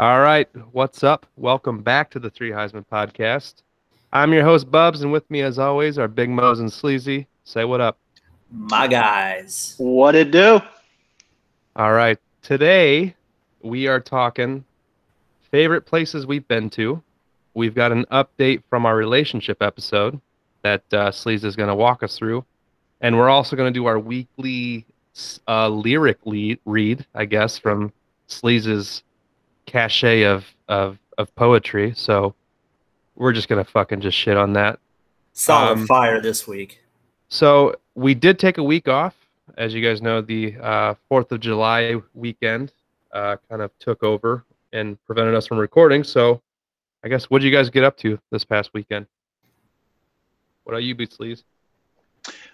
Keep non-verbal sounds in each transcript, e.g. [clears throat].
All right, what's up? Welcome back to the Three Highsmen podcast. I'm your host Bubz, and with me, as always, are Big Moes and Sleazy. Say what up. My guys. What it do? All right, today we are talking favorite places we've been to. We've got an update from our relationship episode that uh, Sleez is going to walk us through, and we're also going to do our weekly uh, lyric lead, read, I guess, from Sleez's cachet of of of poetry. So we're just gonna fucking just shit on that. Solid Um, fire this week. So we did take a week off, as you guys know. The uh, Fourth of July weekend uh, kind of took over and prevented us from recording. So I guess what did you guys get up to this past weekend? What are you, Beat Sleez?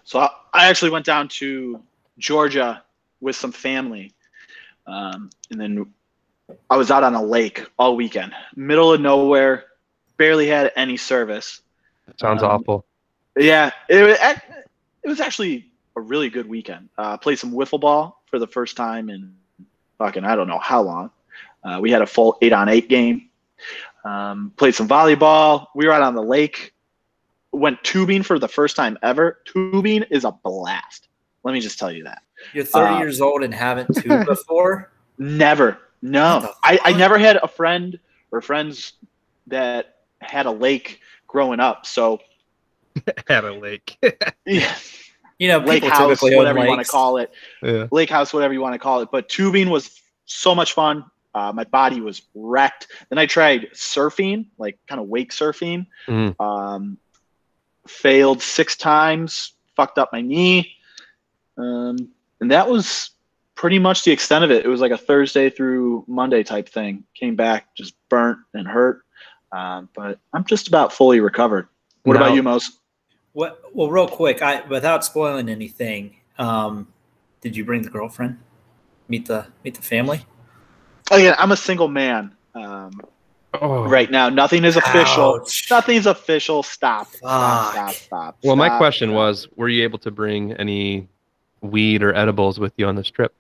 So I, I actually went down to Georgia with some family, um, and then I was out on a lake all weekend, middle of nowhere, barely had any service. Sounds Um, awful. Yeah, it was it was actually a really good weekend. Uh, played some wiffle ball for the first time in fucking I don't know how long. Uh, we had a full eight on eight game. Um, played some volleyball. We were out on the lake. Went tubing for the first time ever. Tubing is a blast. Let me just tell you that. You're 30 uh, years old and haven't tubed [laughs] before. Never. What No. I, I never had a friend or friends that had a lake growing up. So [laughs] had a lake. [laughs] yeah. You know, lake house, whatever you want to call it, yeah. lake house, whatever you want to call it. But tubing was so much fun. Uh, my body was wrecked. Then I tried surfing, like kind of wake surfing. Mhm. Um, failed six times, fucked up my knee, um, and that was pretty much the extent of it. It was like a Thursday through Monday type thing. Came back just burnt and hurt, um, but I'm just about fully recovered. What Now- about you, Moes? What? Well, real quick, I without spoiling anything, um, did you bring the girlfriend? Meet the meet the family. Oh yeah, I'm a single man um, Oh. right now. Nothing is official. Ouch. Nothing's official. Stop. Stop. Fuck. Stop. Stop. Well, my question stop. was, were you able to bring any weed or edibles with you on this trip?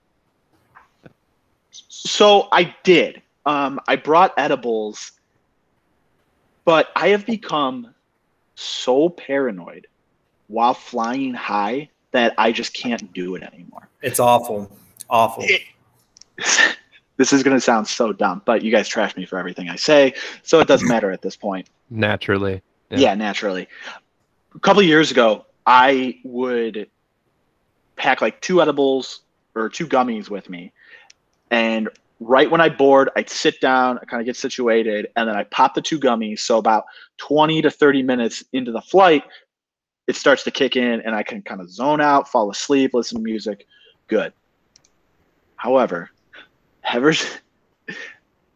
So I did. Um, I brought edibles, but I have become so paranoid while flying high that I just can't do it anymore. It's awful. Awful. It- [laughs] this is going to sound so dumb, but you guys trash me for everything I say, so it doesn't matter at this point. Naturally. Yeah. Yeah, naturally. A couple of years ago, I would pack like two edibles or two gummies with me. And right when I board, I'd sit down, I kind of get situated, and then I pop the two gummies. So about 20 to 30 minutes into the flight, it starts to kick in and I can kind of zone out, fall asleep, listen to music. Good. However, ever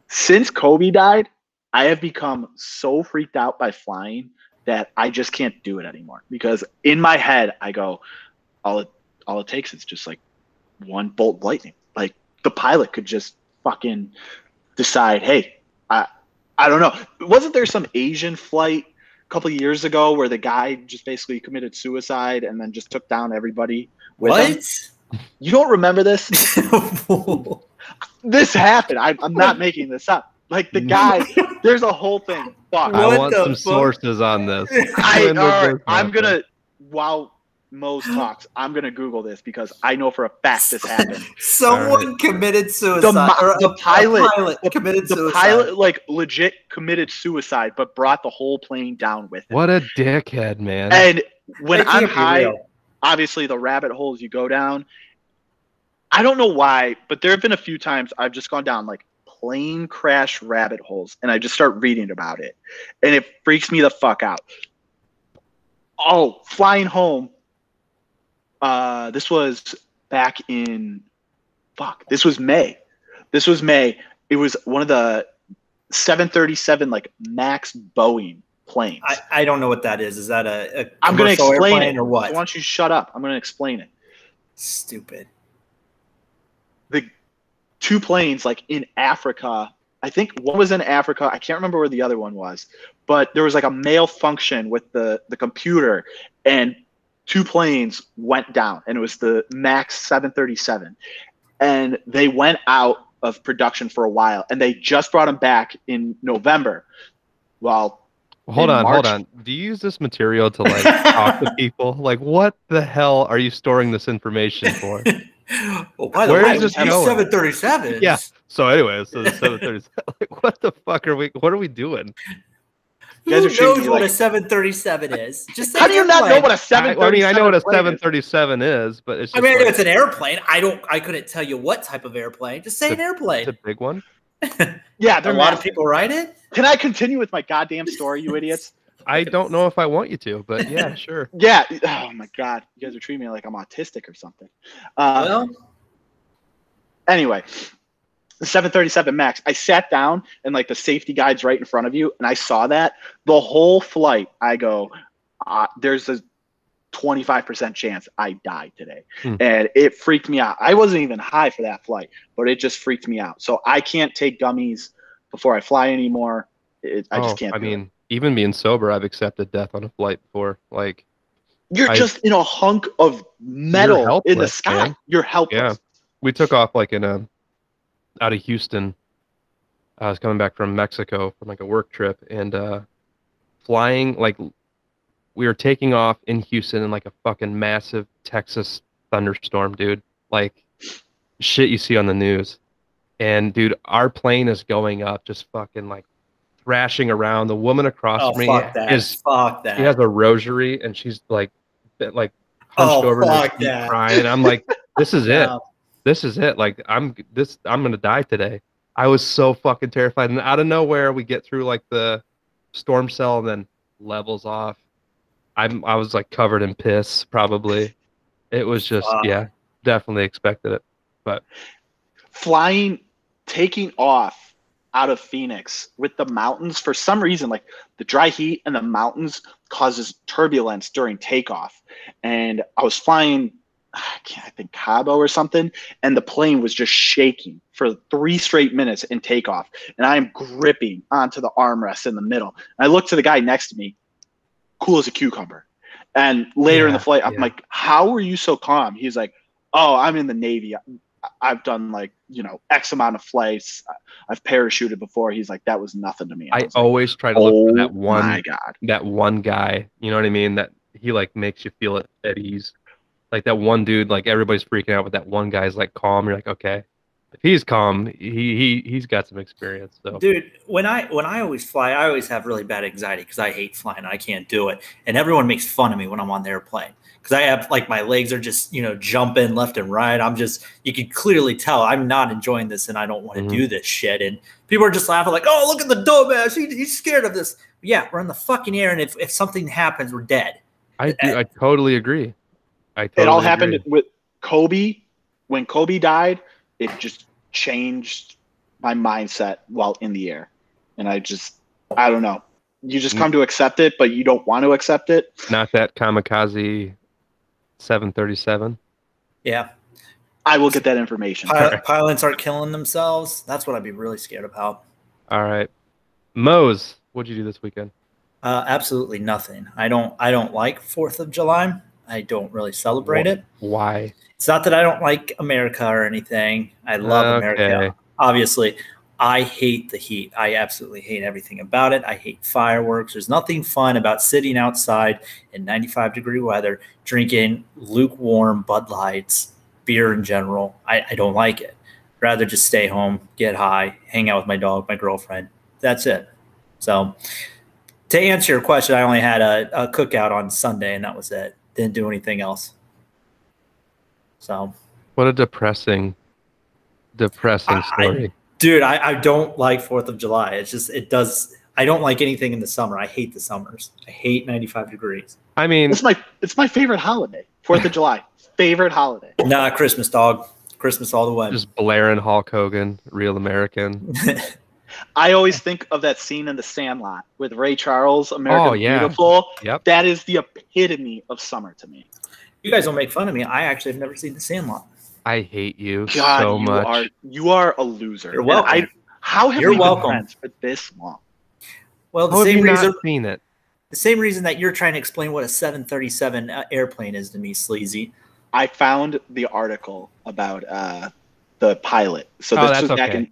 since Kobe died, I have become so freaked out by flying that I just can't do it anymore because in my head I go, all it all it takes is just like one bolt lightning. Like the pilot could just fucking decide, hey, I I don't know. Wasn't there some Asian flight a couple of years ago where the guy just basically committed suicide and then just took down everybody with him? What? You don't remember this? [laughs] this happened. I, I'm not making this up. Like the guy, there's a whole thing. Fuck. I What want some fuck? sources on this. [laughs] I, When did all right, this I'm happen? gonna while Moes [gasps] talks, I'm gonna Google this because I know for a fact this [laughs] happened. Someone committed suicide. The mi- or a- the a pilot- committed The suicide. pilot like legit committed suicide, but brought the whole plane down with him. What a dickhead, man. And when I'm high, real. obviously the rabbit holes you go down. I don't know why, but there have been a few times I've just gone down like plane crash rabbit holes and I just start reading about it. And it freaks me the fuck out. Oh, flying home. Uh this was back in fuck, this was May. This was May. It was one of the 737 like Max Boeing planes. I, I don't know what that is. Is that a, a I'm going to explain it. or what? Why don't you shut up? I'm going to explain it. Stupid. the two planes like in Africa. I think one was in Africa. I can't remember where the other one was, but there was like a malfunction with the the computer, and two planes went down, and it was the Max 737, and they went out of production for a while, and they just brought them back in November. Well, Hold on, March. hold on. Do you use this material to like [laughs] talk to people? Like, what the hell are you storing this information for? [laughs] well, by the Where way, is this these going? 737s. Yeah. So, anyway, so [laughs] the 737. Like, what the fuck are we? What are we doing? You guys Who are treating knows what like- a 737 is? Just how do you not know what a I, seven? I mean, I know what a plane is? 737 is, but it's I just mean, I know like, it's an airplane. I don't. I couldn't tell you what type of airplane. Just say an airplane. it's a big one. [laughs] Yeah, there are a lot of people ride it. Can I continue with my goddamn story, you idiots? [laughs] I don't know if I want you to, but yeah, [laughs] sure. Yeah. Oh my god, you guys are treating me like I'm autistic or something. Uh, well, anyway, the 737 Max. I sat down and like the safety guide's right in front of you, and I saw that the whole flight. I go, uh, there's a 25% chance I die today, Hmm. and it freaked me out. I wasn't even high for that flight, but it just freaked me out. So I can't take gummies before I fly anymore. It, I oh, just can't. I do it. mean, even being sober, I've accepted death on a flight before. Like, you're I- just in a hunk of metal in the sky. man. You're helpless. yeah we took off like in a out of Houston. I was coming back from Mexico from like a work trip and uh flying like we were taking off in Houston in like a fucking massive Texas thunderstorm, dude. Like shit you see on the news. And dude, our plane is going up just fucking like thrashing around. The woman across oh from me fuck is fuck that. she has a rosary and she's like like hunched Oh, over in fuck that. crying. I'm like, this is [laughs] it No. This is it. Like I'm this I'm gonna die today. I was so fucking terrified. And out of nowhere we get through like the storm cell and then levels off. I'm I was like covered in piss probably. It was just Fuck. yeah, definitely expected it. But flying, taking off out of Phoenix with the mountains for some reason, like the dry heat and the mountains causes turbulence during takeoff. And I was flying, I can't I think Cabo or something, and the plane was just shaking for three straight minutes in takeoff. And I'm gripping onto the armrest in the middle. And I look to the guy next to me, cool as a cucumber. And later in the flight, I'm yeah. like, "How are you so calm?" He's like, "Oh, I'm in the Navy. I've done like you know X amount of flights. I've parachuted before." He's like, "That was nothing to me." I like, always try to look "Oh for that one my god!" that one guy, you know what I mean? That he like makes you feel at ease. Like that one dude, like everybody's freaking out, but that one guy's like calm. You're like, okay. If he's calm, he he he's got some experience. So Dude, when I when I always fly, I always have really bad anxiety because I hate flying. I can't do it, and everyone makes fun of me when I'm on the airplane because I have like my legs are just you know jumping left and right. I'm just you can clearly tell I'm not enjoying this, and I don't want to Mhm. do this shit. And people are just laughing like, "Oh, look at the dumbass. He, he's scared of this." Yeah, we're in the fucking air, and if, if something happens, we're dead. I do, I totally agree. I totally It all happened agree. with Kobe. When Kobe died, it just changed my mindset while in the air, and I just I don't know. You just come to accept it, but you don't want to accept it. Not that kamikaze 737. Yeah, I will get that information. Pilot, pilots aren't killing themselves. That's what I'd be really scared about. All right. Moes, what'd you do this weekend? Uh, absolutely nothing. I don't. I don't like Fourth of July. I don't really celebrate it. Why? It's not that I don't like America or anything. I love Okay. America. Obviously, I hate the heat. I absolutely hate everything about it. I hate fireworks. There's nothing fun about sitting outside in 95 degree weather, drinking lukewarm Bud Lights, beer in general. I, I don't like it. Rather just stay home, get high, hang out with my dog, my girlfriend. That's it. So, to answer your question, I only had a, a cookout on Sunday, and that was it. Didn't do anything else. So, What a depressing, depressing I- I- story. dude, I, I don't like Fourth of July. It's just it does. I don't like anything in the summer. I hate the summers. I hate 95 degrees. I mean, It's my it's my favorite holiday. Fourth of July, [laughs] favorite holiday. Nah, Christmas dog. Christmas all the way. just blaring Hulk Hogan, real American. [laughs] I always think of that scene in The Sandlot with Ray Charles, American Oh, yeah. Beautiful. Yep. That is the epitome of summer to me. you guys don't make fun of me. I actually have never seen The Sandlot. I hate you God, so you much. are you are a loser. You're welcome. I, how have You're we been welcome. friends for this long? Well, the How have same you reason. not seen it? The same reason that you're trying to explain what a 737 uh, airplane is to me, sleazy. I found the article about uh, the pilot. So Oh, this that's was back okay. in.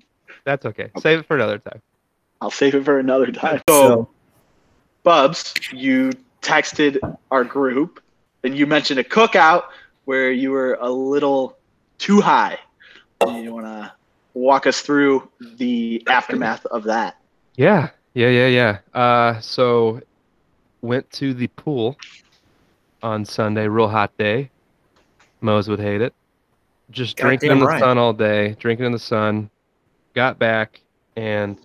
That's okay. Save it for another time. I'll save it for another time. So, Bubz, you texted our group, and you mentioned a cookout where you were a little too high. You want to walk us through the aftermath of that? Yeah, yeah, yeah, yeah. Uh, so went to the pool on Sunday, real hot day. Moes would hate it. Just drinking in the right. sun all day, drinking in the sun. Got back and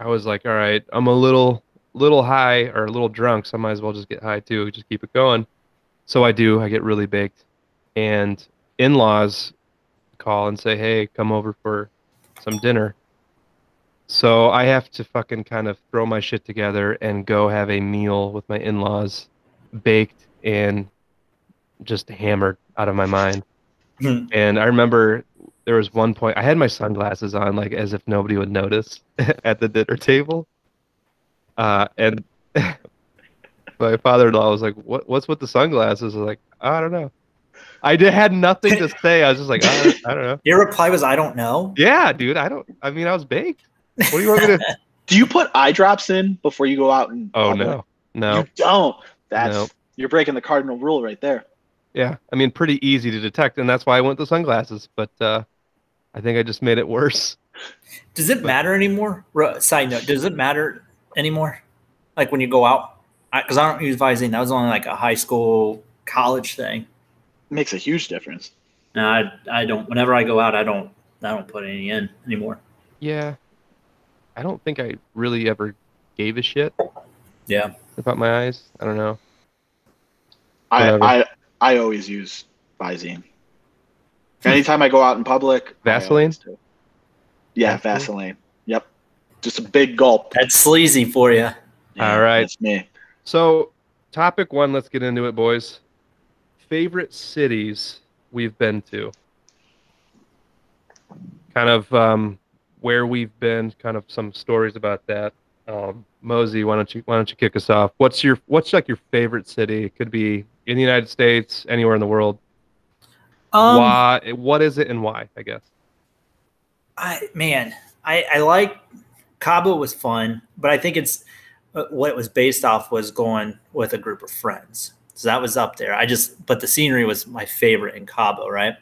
I was like, all right, I'm a little little high or a little drunk, so I might as well just get high too, just keep it going. So I do, I get really baked. And in-laws call and say, "Hey, come over for some dinner." So I have to fucking kind of throw my shit together and go have a meal with my in-laws, baked and just hammered out of my mind. [laughs] And I remember there was one point I had my sunglasses on, like as if nobody would notice [laughs] at the dinner table. Uh, and [laughs] my father-in-law was like, "What? What's with the sunglasses?" I was like, "I don't know." I did, had nothing to say. I was just like, I don't, I don't know. [laughs] Your reply was, "I don't know." Yeah, dude. I don't. I mean, I was baked. What do you want me to? Do you put eye drops in before you go out and? Oh no, no. You don't. That's No. you're breaking the cardinal rule right there. Yeah, I mean, pretty easy to detect, and that's why I went the sunglasses. But uh, I think I just made it worse. Does it matter anymore? Ru- Side note: Does it matter anymore? Like when you go out, because I, don't use Visine. That was only like a high school, college thing. makes a huge difference. No, I, I don't. Whenever I go out, I don't. I don't put any in anymore. Yeah, I don't think I really ever gave a shit Yeah. about my eyes. I don't know. I, I I always use Visine. Anytime I go out in public, I Vaseline? Yeah, Vaseline? Vaseline. Yep. Just a big gulp. That's sleazy for you. Yeah, All right. That's me. So, topic one. Let's get into it, boys. Favorite cities we've been to. Kind of um, where we've been. Kind of some stories about that. Um, Mosey, why don't you why don't you kick us off? What's your what's like your favorite city? It could be in the United States, anywhere in the world. Um, why? What is it and why? I guess. I man, I, I like Cabo was fun, but I think it's uh, what it was based off was going with a group of friends. So that was up there. I just, but the scenery was my favorite in Cabo, right?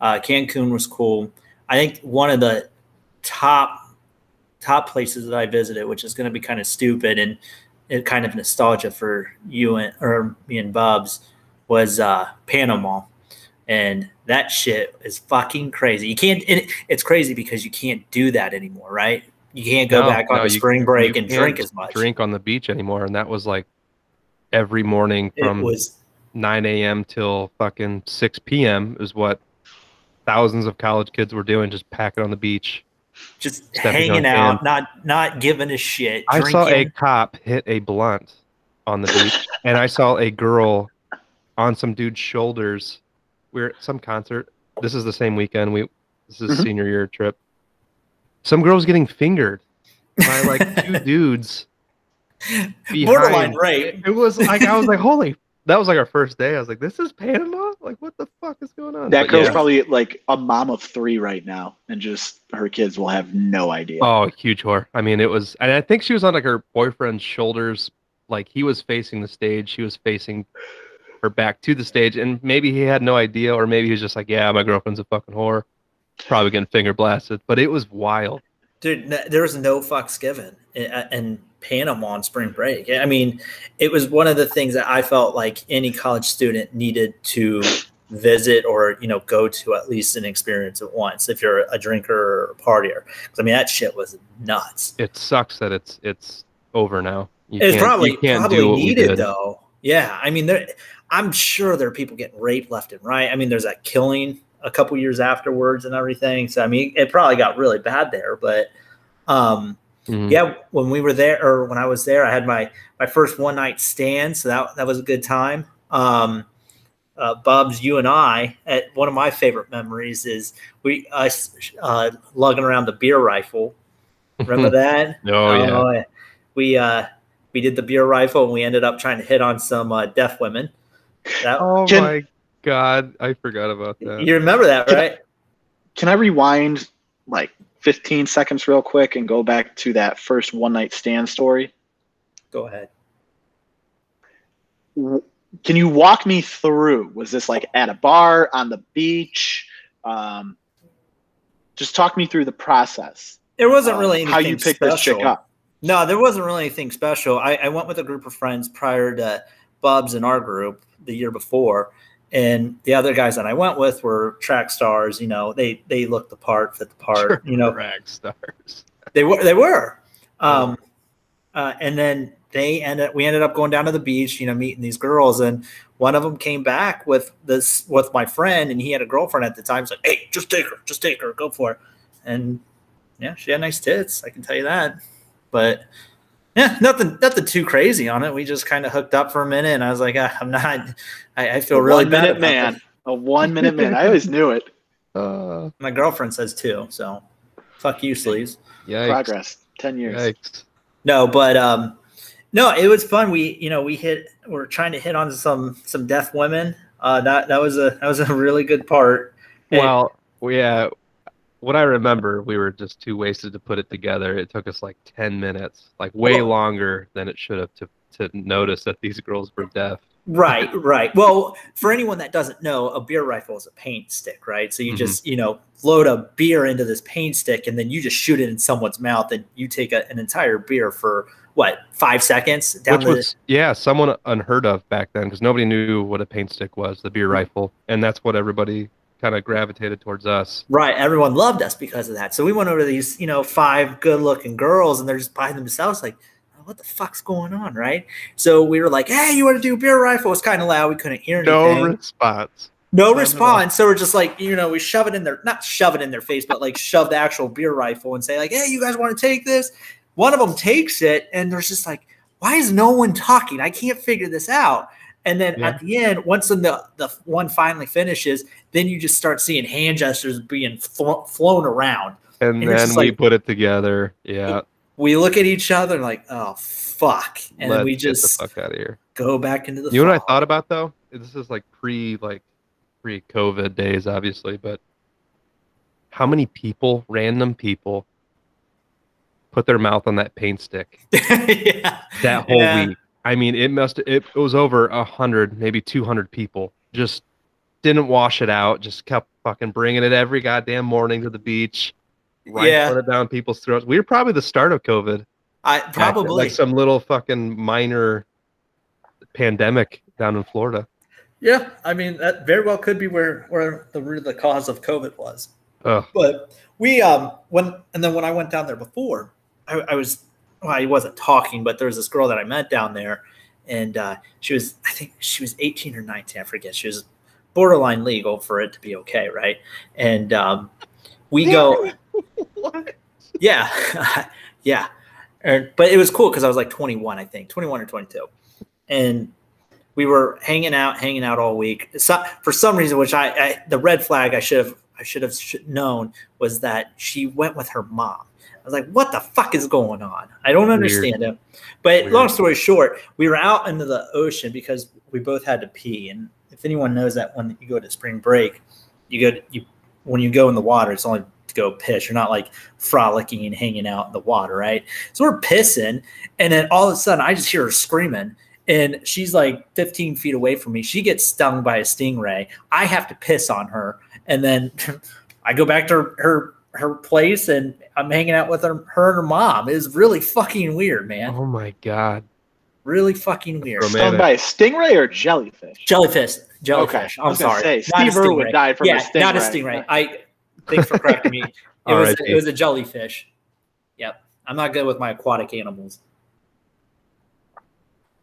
Uh, Cancun was cool. I think one of the top top places that I visited, which is going to be kind of stupid and it kind of nostalgia for you and or me and Bubz, was uh, Panama and that shit is fucking crazy. You can't. It, it's crazy because you can't do that anymore, right? You can't go No, back on no, the you- spring break and drink as much. Drink on the beach anymore, and that was like every morning it from was 9 a.m. till fucking 6 p.m. is what thousands of college kids were doing, just packing on the beach. just hanging out, sand. not not giving a shit. I saw a cop hit a blunt on the beach, and I saw a girl on some dude's shoulders. We are at some concert. This is the same weekend. We this is Mhm. senior year trip. Some girl's getting fingered by like [laughs] two dudes. borderline behind. rape. It was like I was like, holy. That was like our first day. I was like, this is Panama. Like, what the fuck is going on? That But girl's yeah. probably like a mom of three right now, and just her kids will have no idea. Oh, huge whore. I mean, it was, and I think she was on like her boyfriend's shoulders. Like he was facing the stage, she was facing her back to the stage, and maybe he had no idea, or maybe he was just like, "Yeah, my girlfriend's a fucking whore." Probably getting finger blasted, but it was wild. Dude, there was no fucks given in, in Panama on spring break. I mean, it was one of the things that I felt like any college student needed to visit or you know go to at least and experience at once if you're a drinker or a partier. 'Cause, I mean, that shit was nuts. It sucks that it's it's over now. You It's can't- probably you can't probably do what we needed did. though. Yeah, I mean, there. I'm sure there are people getting raped left and right. I mean, there's that killing a couple years afterwards and everything. So I mean, it probably got really bad there. But um, Mhm. yeah, when we were there or when I was there, I had my my first one night stand, so that that was a good time. Um, uh, Bubz, you and I, at one of my favorite memories is we us uh, lugging around the beer rifle. Remember [laughs] that? Oh yeah. yeah. We uh we did the beer rifle and we ended up trying to hit on some uh, deaf women. That, Oh Can- my god, I forgot about that. you remember that, Can I- right? can I rewind like 15 seconds real quick and go back to that first one night stand story? Go ahead. Can you walk me through? Was this like at a bar on the beach? Um, just talk me through the process. There wasn't um, really anything how you picked this chick up. No, there wasn't really anything special. I, I went with a group of friends prior to Bubz in our group the year before, and the other guys that I went with were track stars. You know, they they looked the part, fit the part. You know, track stars. they were they were, um, uh, and then they ended. We ended up going down to the beach. You know, meeting these girls, and one of them came back with this with my friend, and he had a girlfriend at the time. He's like, "Hey, just take her, just take her, go for it." And yeah, she had nice tits. I can tell you that. But yeah, nothing, nothing too crazy on it. We just kind of hooked up for a minute, and I was like, ah, I'm not. I, I feel really one bad. minute man. this. A one minute man. I always knew it. [laughs] Uh, My girlfriend says too. So, fuck you, sleeves. yikes. Progress. 10 years. Yikes. No, but um, no, it was fun. We, you know, we hit. We're trying to hit on some some deaf women. Uh, that that was a that was a really good part. And- Well, yeah. What I remember, we were just too wasted to put it together. It took us like ten minutes, like way Well- longer than it should have to to notice that these girls were deaf. Right, right. Well, for anyone that doesn't know, a beer rifle is a paint stick, right? So you Mhm. just, you know, load a beer into this paint stick and then you just shoot it in someone's mouth and you take a, an entire beer for what, five seconds down Which the was yeah, someone unheard of back then because nobody knew what a paint stick was, the beer rifle, and that's what everybody kind of gravitated towards us. Right. Everyone loved us because of that. So we went over to these, you know, five good looking girls and they're just by themselves, like, oh, what the fuck's going on? Right. So we were like, hey, you want to do beer rifle? It's kind of loud. We couldn't hear anything. No response. No no. response. So we're just like, you know, we shove it in their, not shove it in their face, but like shove the actual beer rifle and say, like, hey, you guys want to take this? One of them takes it and there's just like, why is no one talking? I can't figure this out. And then Yeah. at the end, once the, the one finally finishes, then you just start seeing hand gestures being flo- flown around. And And then we like- put it together. Yeah. We look at each other like, oh, fuck. And then let's we just fuck out of here. go back into the You know what I thought about though? This is like pre like pre COVID days, obviously, but how many people, random people, put their mouth on that paint stick [laughs] yeah. that whole Yeah. week? I mean, it must it, it was over a hundred, maybe two hundred people. Just didn't wash it out. Just kept fucking bringing it every goddamn morning to the beach. Right Yeah. it down people's throats. We were probably the start of COVID. I probably. like some little fucking minor pandemic down in Florida. Yeah, I mean that very well could be where where the root of the cause of COVID was. Ugh. But we um when and then when I went down there before, I, I was well, I wasn't talking, but there was this girl that I met down there, and uh, she was I think she was eighteen or nineteen, I forget. She was borderline legal for it to be okay, right? And um, we go, [laughs] what? yeah, [laughs] yeah. Er, but it was cool because I was like 21, I think, 21 or 22. And we were hanging out, hanging out all week. So, for some reason, which I, I the red flag I should have I should have known was that she went with her mom. I was like, what the fuck is going on? I don't understand it. But Weird. long story short, we were out into the ocean because we both had to pee. And if anyone knows that when you go to spring break, you go to, you when you go in the water, it's only to go piss. You're not like frolicking and hanging out in the water, right? So we're pissing, and then all of a sudden, I just hear her screaming, and she's like 15 feet away from me. She gets stung by a stingray. I have to piss on her, and then [laughs] I go back to her her, her place, and I'm hanging out with her, her and her mom. It was really fucking weird, man. Oh my god. Really fucking weird. Romantic. Stung by a stingray or jellyfish? Jellyfish. Jellyfish. I I'm was sorry. say, Steve Irwin stingray. died from a stingray. yeah, not a stingray. stingray. I thanks for correcting me. [laughs] It All was right, it was a jellyfish. Yep. I'm not good with my aquatic animals.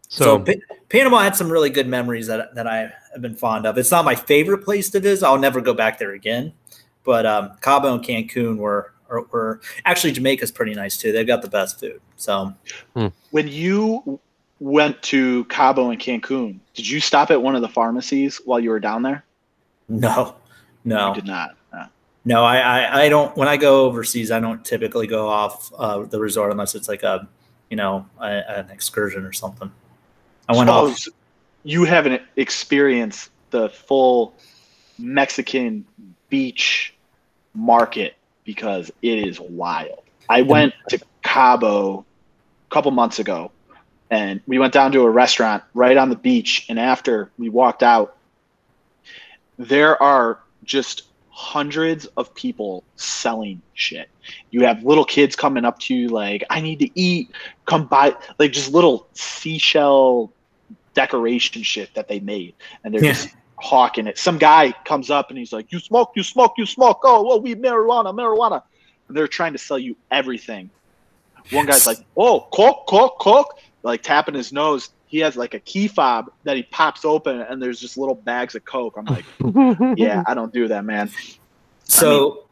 So, So, Pa- Panama had some really good memories that that I have been fond of. It's not my favorite place to visit. I'll never go back there again. But um, Cabo and Cancun were, were were actually Jamaica's pretty nice too. They've got the best food. So When you went to Cabo and Cancun, did you stop at one of the pharmacies while you were down there? no, no. You did not. No. No, I, I, I don't. When I go overseas, I don't typically go off uh, the resort unless it's like a, you know, a, an excursion or something. I went off. Suppose you haven't experienced the full Mexican beach market because it is wild. I went to Cabo a couple months ago and we went down to a restaurant right on the beach and after we walked out there are just hundreds of people selling shit. You have little kids coming up to you like, I need to eat, come buy like just little seashell decoration shit that they made. And they're Yeah. just hawking it. Some guy comes up and he's like, You smoke, you smoke, you smoke. Oh, well, we marijuana, marijuana. And they're trying to sell you everything. One guy's like, Oh, coke, coke, coke, like tapping his nose. He has like a key fob that he pops open and there's just little bags of coke. I'm like, [laughs] Yeah, I don't do that, man. So,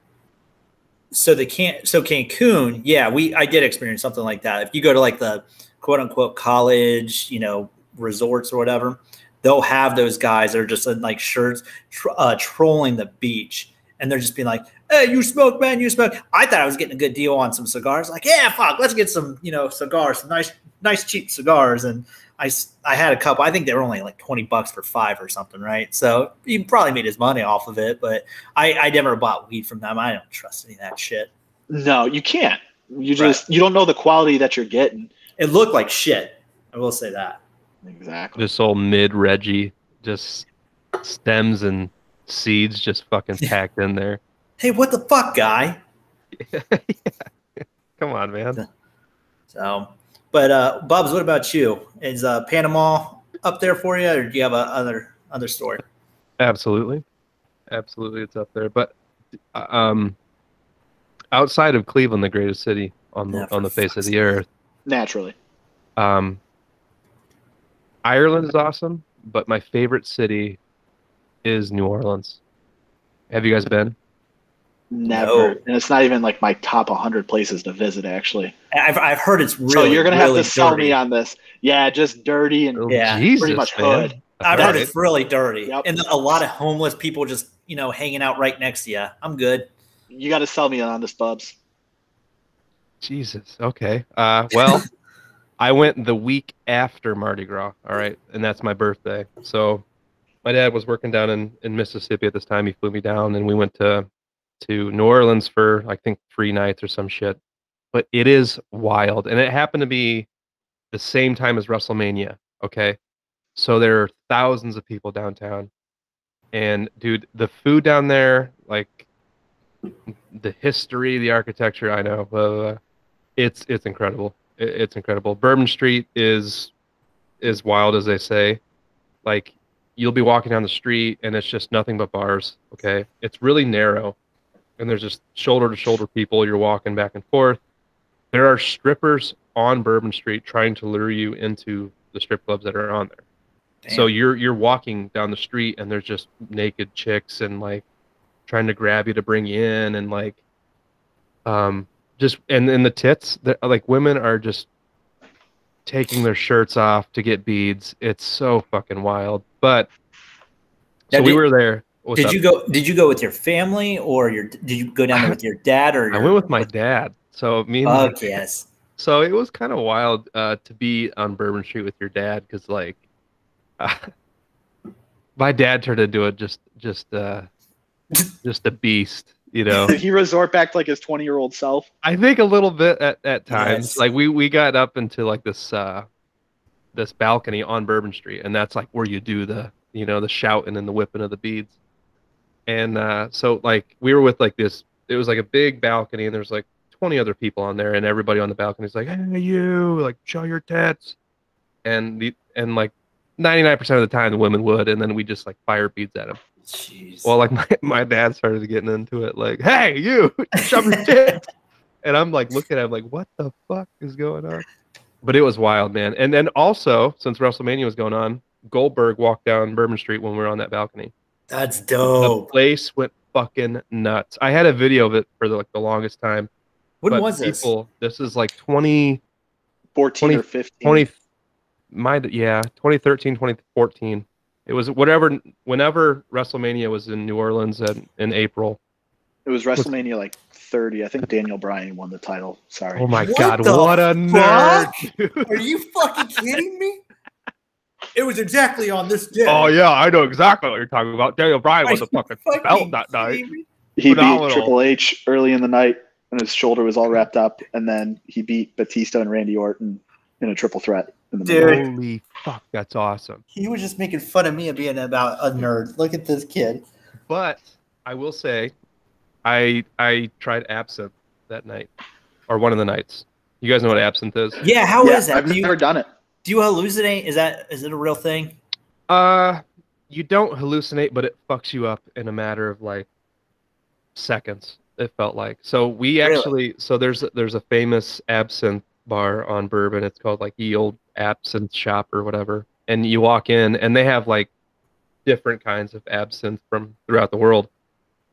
so the can so Cancun, yeah, we I did experience something like that. If you go to like the quote unquote college, you know, resorts or whatever, they'll have those guys that are just in like shirts tr- uh, trolling the beach, and they're just being like, "Hey, you smoke, man, you smoke." I thought I was getting a good deal on some cigars. Like, yeah, fuck, let's get some, you know, cigars, some nice, nice cheap cigars, and. I, I had a couple. I think they were only like 20 bucks for five or something, right? So he probably made his money off of it, but I, I never bought weed from them. I don't trust any of that shit. No, you can't. You just you don't know the quality that you're getting. It looked like shit. I will say that. Exactly. this old mid Reggie, just stems and seeds just fucking [laughs] packed in there. Hey, what the fuck, guy? [laughs] Come on, man. So, but uh, Bubz, what about you? Is uh, Panama up there for you, or do you have a other other story? Absolutely, absolutely, it's up there. But uh, um, outside of Cleveland, the greatest city on the Yeah, on the face of the earth, Naturally. um, Ireland is awesome. But my favorite city is New Orleans. Have you guys been? Never. No. And it's not even like my top 100 places to visit, actually. I've, I've heard it's really. so you're going to really have to sell dirty. me on this. Yeah, just dirty and Oh, Yeah, Jesus, pretty much man. hood. I've All heard right. it's really dirty, Yep. and a lot of homeless people just you know hanging out right next to you. I'm good. You got to sell me on this, Bubs. Jesus. Okay. Uh, well, [laughs] I went the week after Mardi Gras. All right, and that's my birthday. So, my dad was working down in, in Mississippi at this time. He flew me down, and we went to to New Orleans for I think three nights or some shit. But it is wild, and it happened to be the same time as WrestleMania. Okay, so there are thousands of people downtown, and dude, the food down there, like the history, the architecture. I know, blah, blah, blah. it's it's incredible. It, it's incredible. Bourbon Street is is wild as they say. Like you'll be walking down the street and it's just nothing but bars. Okay, it's really narrow, and there's just shoulder to shoulder people. You're walking back and forth. There are strippers on Bourbon Street trying to lure you into the strip clubs that are on there. So you're you're walking down the street and there's just naked chicks and like trying to grab you to bring you in and like um just and and the tits they're- like women are just taking their shirts off to get beads. It's so fucking wild. But so we were there. What's did up? you go? Did you go with your family, or your? Did you go down there with your dad, or? [laughs] I your- went with my dad. So me and my Fuck [laughs] yes. So it was kind of wild uh, to be on Bourbon Street with your dad because, like, uh, [laughs] my dad turned into a just, just, uh, just a beast. You know, Did he resort back to like his 20 year old self? I think a little bit at, at times. Yes. Like we we got up into like this uh, this balcony on Bourbon Street, and that's like where you do the you know the shouting and the whipping of the beads. And uh, so like we were with like this, it was like a big balcony, and there's like 20 other people on there, and everybody on the balcony is like, "Hey, you! Like, show your tits!" And the and like 99% of the time the women would, and then we just like fire beads at them. Jeez. Well, like [laughs] my, my dad started getting into it, like, "Hey, you, [laughs] shove your tits," and I'm like looking at him like, "What the fuck is going on?" But it was wild, man. And then also, since WrestleMania was going on, Goldberg walked down Bourbon Street when we were on that balcony. That's dope. The place went fucking nuts. I had a video of it for the, like the longest time. When but was this? people, this? is like 20, 14 20 or 15. 20 my yeah 2013 2014 it was whatever whenever wrestlemania was in new orleans in, in april It was WrestleMania like 30. I think Daniel Bryan won the title. Sorry. oh my What god what a nerd dude. Are you fucking kidding me? It was exactly on this day. oh yeah i know exactly what you're talking about daniel bryan was a fucking belt that night kidding me? He beat Triple H early in the night, and his shoulder was all wrapped up, and then he beat Batista and Randy Orton in a triple threat. In the Dude. Holy fuck, that's awesome. He was just making fun of me of being about a nerd. Look at this kid. But I will say, I I tried absinthe that night, or one of the nights. You guys know what absinthe is? Yeah, how is yeah, that? I've do, you, never done it. Do you hallucinate? Is that is it a real thing? Uh, you don't hallucinate, but it fucks you up in a matter of like seconds. It felt like. So we Really? actually, so there's there's a famous absinthe bar on Bourbon. It's called like the old absinthe shop or whatever. And you walk in, and they have like different kinds of absinthe from throughout the world,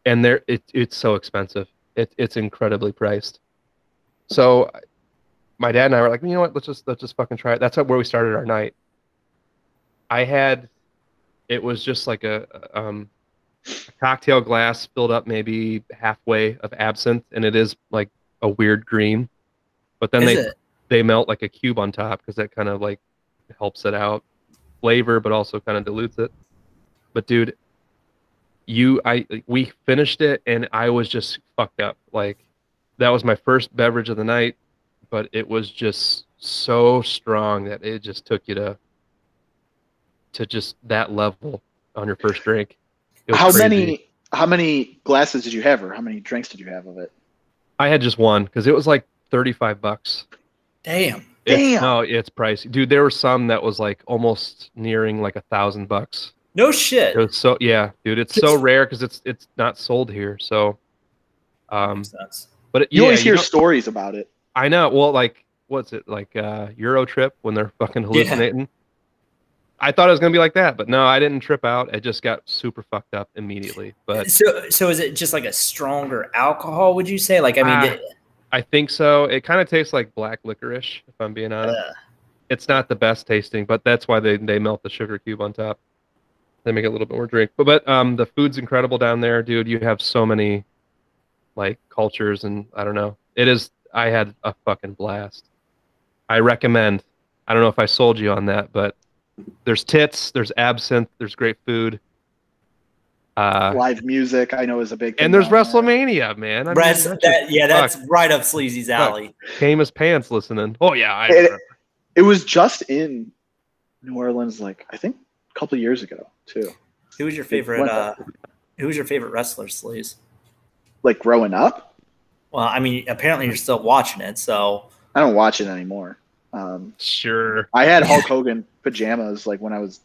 and they're it, it's so expensive. It, it's incredibly priced. So my dad and I were like, you know what? Let's just let's just fucking try it. That's where we started our night. I had, it was just like a, um, a cocktail glass filled up maybe halfway of absinthe, and it is like a weird green. But then Is they it? they melt like a cube on top because that kind of like helps it out flavor, but also kind of dilutes it. But dude, you I we finished it and I was just fucked up. Like that was my first beverage of the night, but it was just so strong that it just took you to to just that level on your first drink. How crazy. many how many glasses did you have, or how many drinks did you have of it? I had just one because it was like thirty five bucks. Damn. It's- Damn. no, it's pricey, dude. There were some that was like almost nearing like a thousand bucks. No shit. It was so yeah, dude. It's so rare because it's it's not sold here. So, um, Makes sense. but it, You yeah, always hear don't- stories about it. I know. Well, like what's it like? Uh, Euro trip when they're fucking hallucinating. I thought it was gonna be like that, but no, I didn't trip out. I just got super fucked up immediately. But So so is it just like a stronger alcohol? Would you say? Like I mean, Ah, the- I think so. It kind of tastes like black licorice, if I'm being honest. uh, it's not the best tasting, but that's why they, they melt the sugar cube on top. They make it a little bit more drink. But but um the food's incredible down there, dude. You have so many like cultures and I don't know. It is I had a fucking blast. I recommend. I don't know if I sold you on that, but there's tits, there's absinthe, there's great food. Uh Live music, I know, is a big. thing and there's down there. WrestleMania, man. I mean, Res- that's that, yeah, fuck. that's right up Sleazy's alley. just came as pants listening. Oh yeah, I It- remember. It was just in New Orleans, like I think a couple years ago too. Who was your favorite? What Uh, who was your favorite wrestler, Sleez? Like growing up, Well, I mean, apparently you're still watching it, so I don't watch it anymore. Um, Sure. I had Hulk Hogan [laughs] pajamas like when I was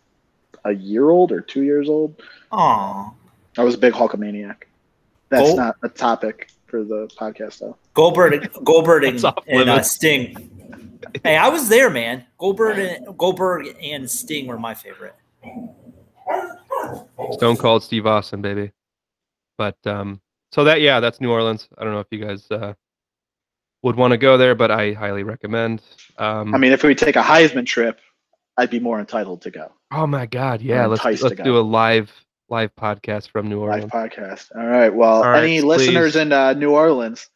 a year old or two years old. oh, I was a big Hulkamaniac. That's Gold- not a topic for the podcast though. Goldberg, [laughs] Goldberg, and, That's and uh. Sting. Hey, I was there, man. Goldberg and Goldberg and Sting were my favorite. Stone Cold Steve Austin, baby. But um, so that yeah, that's New Orleans. I don't know if you guys uh, would want to go there, but I highly recommend. Um, I mean, if we take a Highsmen trip, I'd be more entitled to go. oh my God, yeah, let's let's do a live live podcast from New Orleans. Live podcast. All right. Well, All right, any listeners in uh, New Orleans,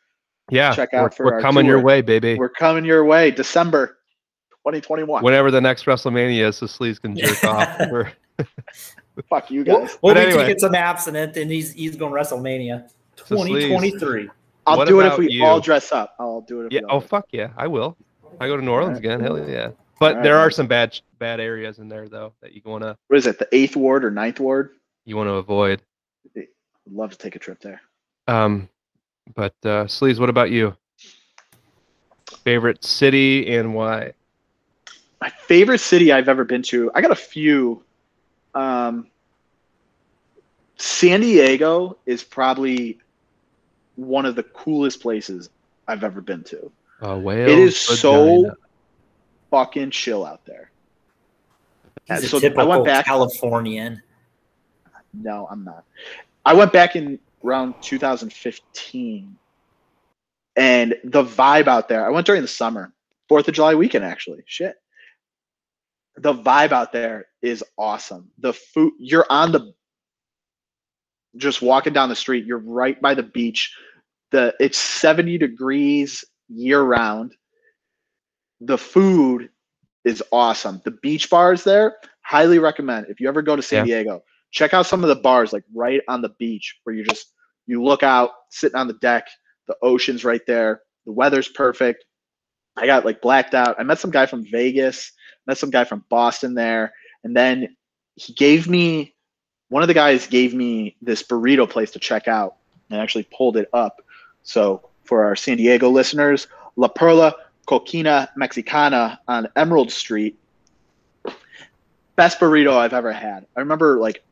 Yeah, check out we're, for we're our coming your way, baby. we're coming your way, December 2021. Whenever the next WrestleMania is, so Sleez can jerk off. [laughs] We're- Fuck you We'll, guys. we'll But be anyway. taking some absinthe, and he's he's going WrestleMania So Sleez. 2023. I'll What do it if we you? all dress up. I'll do it if yeah. we all Oh dress fuck yeah, I will. I go to New Orleans Alright. again. Hell yeah. But Alright. there are some bad bad areas in there though that you wanna What is it? The eighth ward or ninth ward? you want to avoid. I'd love to take a trip there. Um, but uh, Sleez, what about you? Favorite city and why? My favorite city I've ever been to. I got a few. Um, San Diego is probably one of the coolest places I've ever been to. Uh, whale. It is so vagina. fucking chill out there. He's a so I went back- Californian. No, I'm not. I went back in around 2015, and the vibe out there. I went during the summer, Fourth of July weekend, actually. Shit, the vibe out there is awesome. The food, you're on the, just walking down the street. You're right by the beach. The it's 70 degrees year round. The food is awesome. The beach bars there, highly recommend. If you ever go to San Yeah. Diego, check out some of the bars like right on the beach where you're just You look out, sitting on the deck, the ocean's right there, the weather's perfect. I got like blacked out. I met some guy from Vegas, met some guy from Boston there, and then he gave me one of the guys gave me this burrito place to check out and actually pulled it up. So for our San Diego listeners, La Perla Cocina Mexicana on Emerald Street. Best burrito I've ever had. I remember like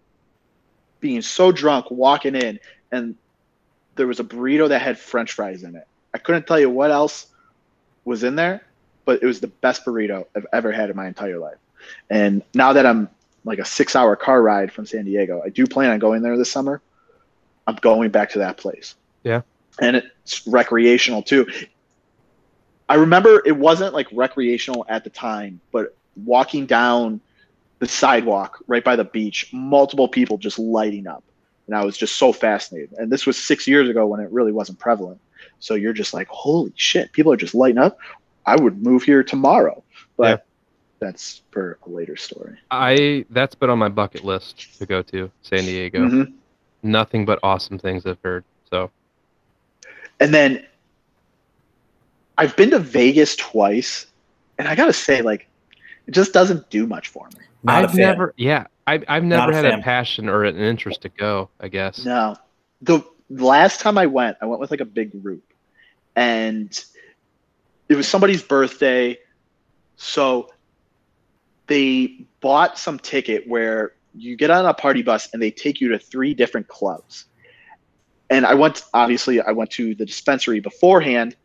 being so drunk walking in and there was a burrito that had french fries in it. I couldn't tell you what else was in there, but it was the best burrito I've ever had in my entire life. And now that I'm like a six hour car ride from San Diego, I do plan on going there this summer. I'm going back to that place. Yeah. And it's recreational too. I remember it wasn't like recreational at the time, but walking down the sidewalk right by the beach, multiple people just lighting up. And I was just so fascinated. And this was six years ago when it really wasn't prevalent. So you're just like, holy shit, people are just lighting up. I would move here tomorrow. But yeah. That's for a later story. I that's been on my bucket list to go to San Diego. Mm-hmm. Nothing but awesome things I've heard. So and then I've been to Vegas twice, and I gotta say, like, it just doesn't do much for me. Not I've never, yeah, I've I've never a had fan. a passion or an interest to go. I guess. No, the last time I went, I went with like a big group, and it was somebody's birthday, so they bought some ticket where you get on a party bus and they take you to three different clubs. And I went, obviously, I went to the dispensary beforehand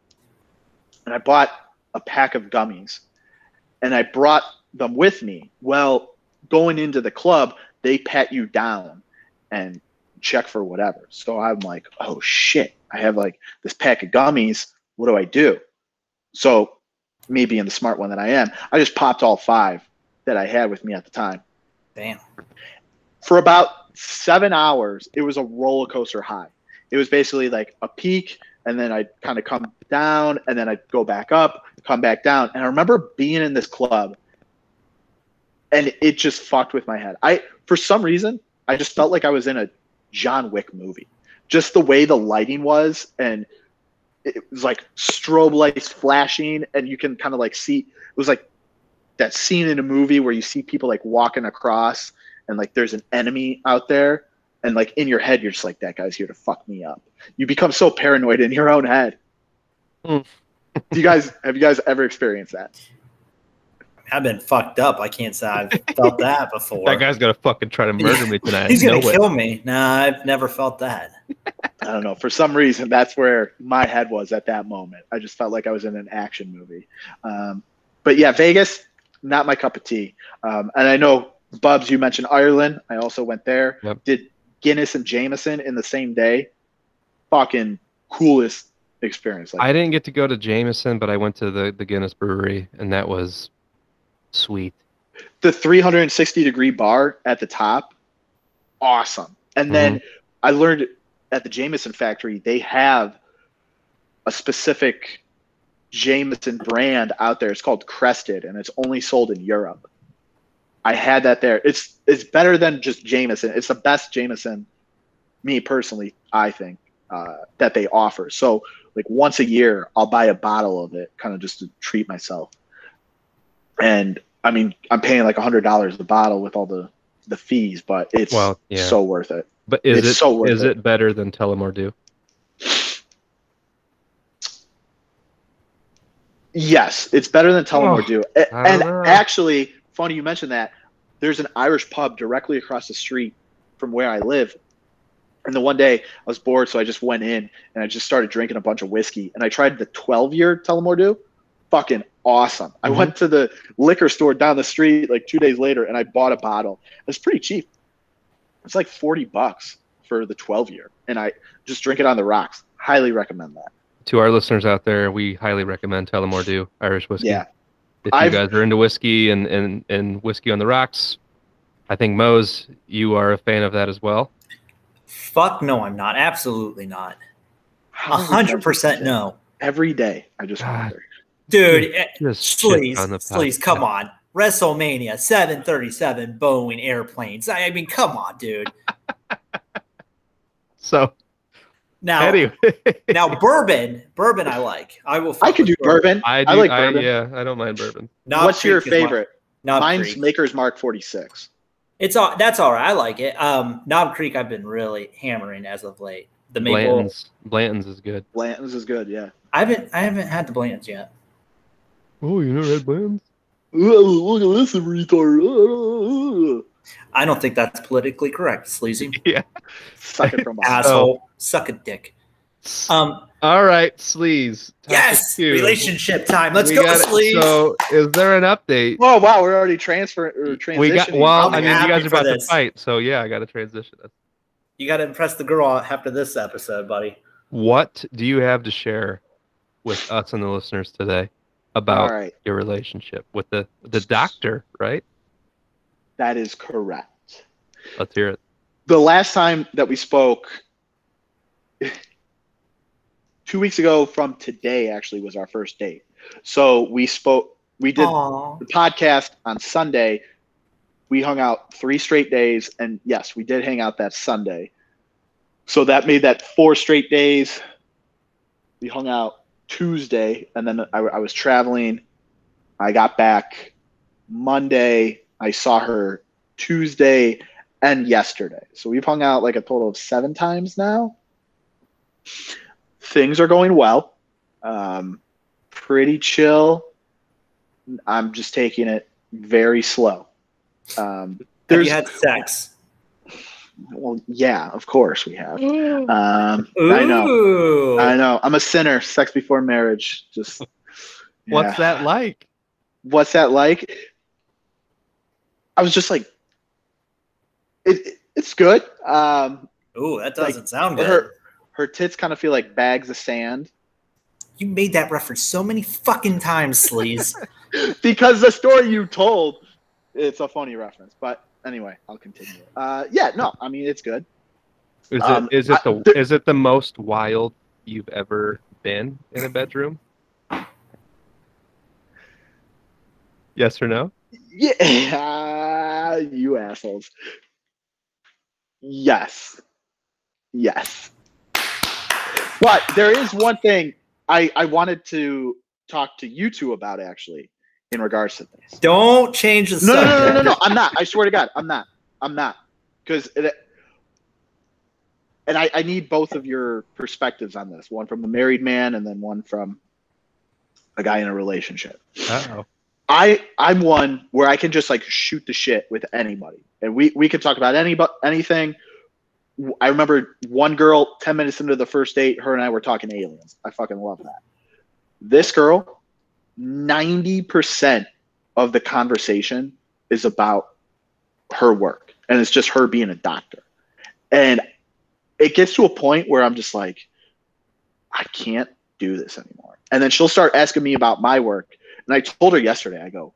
and I bought a pack of gummies and I brought them with me. Well, going into the club, they pat you down and check for whatever. So I'm like, oh shit, I have like this pack of gummies. What do I do? So, me being the smart one that I am, I just popped all five that I had with me at the time. Damn. For about seven hours, it was a roller coaster high. It was basically like a peak and then I'd kind of come down, and then I'd go back up, come back down. And I remember being in this club, and it just fucked with my head. I, for some reason, I just felt like I was in a John Wick movie. Just the way the lighting was, and it was like strobe lights flashing, and you can kind of like see. It was like that scene in a movie where you see people like walking across, and like there's an enemy out there, and like in your head you're just like that guy's here to fuck me up you become so paranoid in your own head mm. do you guys have you guys ever experienced that I've been fucked up. I can't say I've felt [laughs] that before. that guy's gonna fucking try to [laughs] murder me tonight. He's gonna no kill way. me. Nah, I've never felt that. I don't know. For some reason, that's where my head was at that moment. I just felt like I was in an action movie. Um, but yeah, Vegas, not my cup of tea. Um, and I know, Bubz, you mentioned Ireland. I also went there. Yep. Did Guinness and Jameson in the same day. Fucking coolest experience. Like I didn't get to go to Jameson, but I went to the, the Guinness brewery, and that was sweet. The 360 degree bar at the top, awesome. And then mm-hmm. I learned at the Jameson factory, they have a specific Jameson brand out there. It's called Crested, and it's only sold in Europe. I had that there. It's it's better than just Jameson. It's the best Jameson, me personally, I think, uh, that they offer. So like once a year, I'll buy a bottle of it, kind of just to treat myself. And I mean, I'm paying like a hundred dollars a bottle with all the the fees, but it's well, yeah. so worth it. But is it's it so is it. it better than Tullamore Yes, it's better than Tullamore oh, Dew. And actually, funny you mentioned that there's an Irish pub directly across the street from where I live. And the one day I was bored, so I just went in and I just started drinking a bunch of whiskey. And I tried the 12 year Tullamore Dew. Fucking awesome. I mm-hmm. went to the liquor store down the street like two days later and I bought a bottle. It's pretty cheap. It's like 40 bucks for the 12 year. And I just drink it on the rocks. Highly recommend that. To our listeners out there, we highly recommend Tullamore Dew Irish whiskey. Yeah, if you I've, guys are into whiskey and, and, and whiskey on the rocks, I think Moes, you are a fan of that as well. Fuck no, I'm not. Absolutely not. A hundred percent no. Every day, I just wonder. Dude, just eh, please, please, come on. WrestleMania, 737 Boeing airplanes. I mean, come on, dude. [laughs] so, Now, Anyway, [laughs] now bourbon, bourbon I like. I will. I fuck could do with bourbon. I, I, do, like I, bourbon. yeah, I don't mind bourbon. Knob What's your Creek is favorite? Knob Mine's Creek. Maker's Mark 46. It's all that's all right. I like it. Um, Knob Creek, I've been really hammering as of late. The maple. Blanton's, Blanton's is good. Blanton's is good, yeah. I haven't I haven't had the Blantons yet. Oh, you never had Blanton's? Ooh, look at this retard. I don't think that's politically correct, sleazy [laughs] Yeah. Suck it from behind. asshole. Suck a dick. Um, All right, Sleez. Yes, relationship time. Let's We go, got it. Sleez. So, is there an update? Oh wow, we're already transferring or transitioning. We got well. I'm mean, you guys are for about to fight, so yeah, I got to transition. it. you got to impress the girl after this episode, buddy. What do you have to share with us and the listeners today about All right, your relationship with the the doctor? Right? That is correct. Let's hear it. The last time that we spoke, two weeks ago from today, actually was our first date. So we spoke. We did Aw. the podcast on Sunday. We hung out three straight days, and yes, we did hang out that Sunday. So that made that four straight days. We hung out Tuesday, and then I, I was traveling. I got back Monday. I saw her Tuesday and yesterday. So we've hung out like a total of seven times now. Things are going well. Um, pretty chill. I'm just taking it very slow. Um, Have you had sex? well, yeah, of course we have. Um, I know, I know. I'm a sinner. Sex before marriage. Just What's yeah. that like? What's that like? I was just like, it, it- it's good. Um, Ooh, that doesn't sound good. her her tits kind of feel like bags of sand You made that reference so many fucking times, Sleez. [laughs] because the story you told, it's a funny reference. But anyway, I'll continue. Uh, yeah, no, I mean it's good. Is Um, it is it I- the there- is it the most wild you've ever been in a bedroom? [laughs] Yes or no? Yeah, [laughs] you assholes. Yes, yes. But there is one thing I I wanted to talk to you two about actually in regards to this. Don't change the No, no, no, no, no, no. I'm not. I swear to God, I'm not. I'm not. Because and I, I need both of your perspectives on this. One from the married man, and then one from a guy in a relationship. Uh oh, I I'm one where I can just like shoot the shit with anybody, and we we could talk about any anything. I remember one girl ten minutes into the first date, her and I were talking aliens. I fucking love that. This girl, ninety percent of the conversation is about her work, and it's just her being a doctor, and it gets to a point where I'm just like, I can't do this anymore. And then she'll start asking me about my work. And I told her yesterday, I go,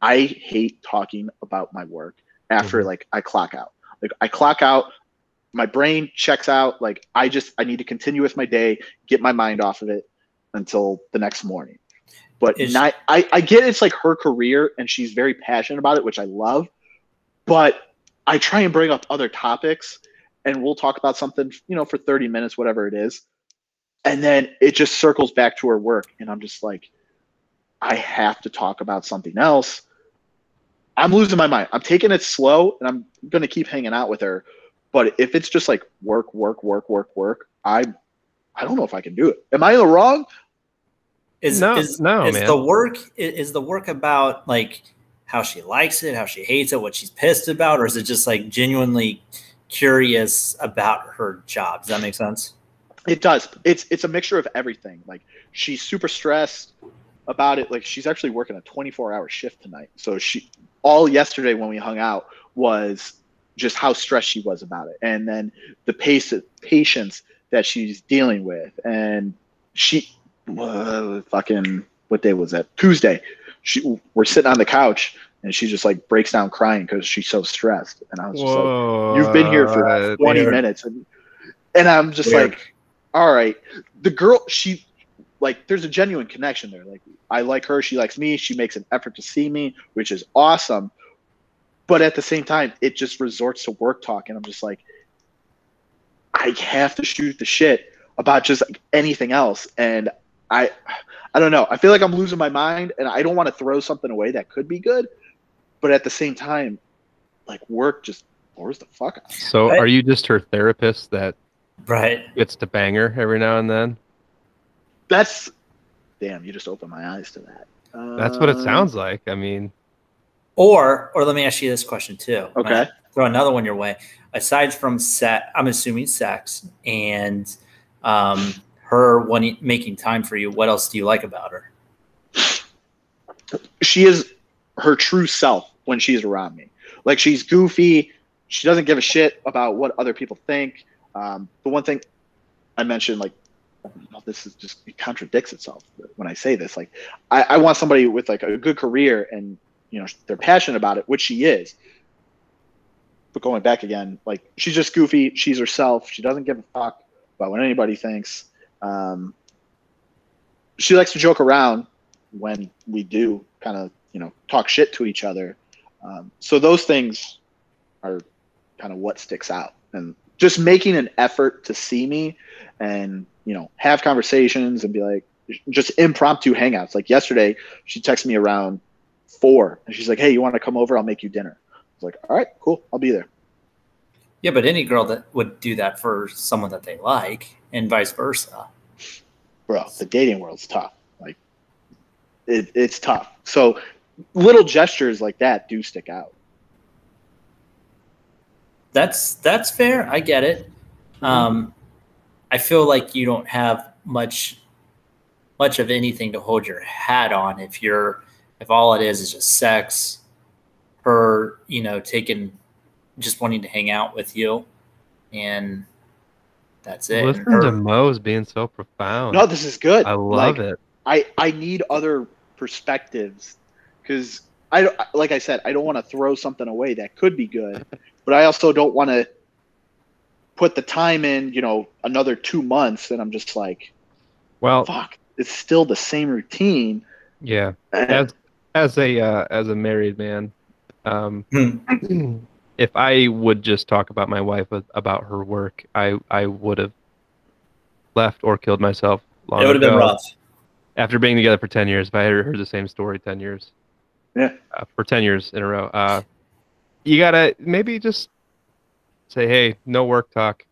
I hate talking about my work after Mhm. like I clock out. Like I clock out, my brain checks out. Like I just I need to continue with my day, get my mind off of it until the next morning. But Is- not, I, I get it's like her career and she's very passionate about it, which I love. But I try and bring up other topics and we'll talk about something, you know, for 30 minutes, whatever it is. And then it just circles back to her work. And I'm just like, I have to talk about something else. I'm losing my mind. I'm taking it slow and I'm going to keep hanging out with her. But if it's just like work, work, work, work, work, I I don't know if I can do it. Am I in the wrong? Is No, is, no, is man. the work is the work about like how she likes it, how she hates it, what she's pissed about, or is it just like genuinely curious about her job? Does that make sense? It does. It's it's a mixture of everything. Like she's super stressed about it. Like she's actually working a 24 hour shift tonight. So she all yesterday when we hung out was just how stressed she was about it, and then the pace of patience that she's dealing with, and she uh, fucking what day was that? Tuesday. She we're sitting on the couch and she just like breaks down crying because she's so stressed, and I was just like. You've been here for 20 Weird. minutes and and I'm just Weird. like all right the girl she like there's a genuine connection there like I like her she likes me she makes an effort to see me which is awesome but at the same time it just resorts to work talk and I'm just like I have to shoot the shit about just like anything else. And I, I don't know. I feel like I'm losing my mind, and I don't want to throw something away that could be good, but at the same time, like work just bores the fuck out. So are you just her therapist that Right. gets to bang her every now and then? That's damn. You just opened my eyes to that. That's what it Uh, sounds like. I mean, Or, or let me ask you this question too. Okay. Throw another one your way. Aside from set, I'm assuming sex and um, her wanting making time for you. What else do you like about her? She is her true self when she's around me. Like she's goofy. She doesn't give a shit about what other people think. Um, the one thing I mentioned, like, well, this is just it contradicts itself when I say this. Like, I, I want somebody with like a good career and you know they're passionate about it, which she is. But going back again, like she's just goofy. She's herself. She doesn't give a fuck about what anybody thinks. Um, she likes to joke around when we do kind of you know talk shit to each other. Um, so those things are kind of what sticks out, and just making an effort to see me and you know have conversations and be like just impromptu hangouts. Like yesterday, she texted me around four, and she's like, "Hey, you want to come over? I'll make you dinner." I was like, "All right, cool, I'll be there." Yeah, but any girl that would do that for someone that they like, and vice versa. bro, the dating world's tough. Like, it, it's tough. So, little gestures like that do stick out. That's that's fair. I get it. Um, I feel like you don't have much much of anything to hold your hat on if you're if all it is is just sex, her, you know, taking just wanting to hang out with you, and that's it. listen Her- to Moes being so profound. No, this is good. I love Like, it. I I need other perspectives because I like I said I don't want to throw something away that could be good, but I also don't want to put the time in. You know, another two months, and I'm just like, Well, fuck, it's still the same routine. yeah. As as a uh, as a married man, um, Hmm. if I would just talk about my wife about her work, I I would have left or killed myself long it would have been rough. After being together for ten years, if I had heard the same story ten years, Yeah. uh, for ten years in a row, uh, you gotta maybe just say, hey, no work talk.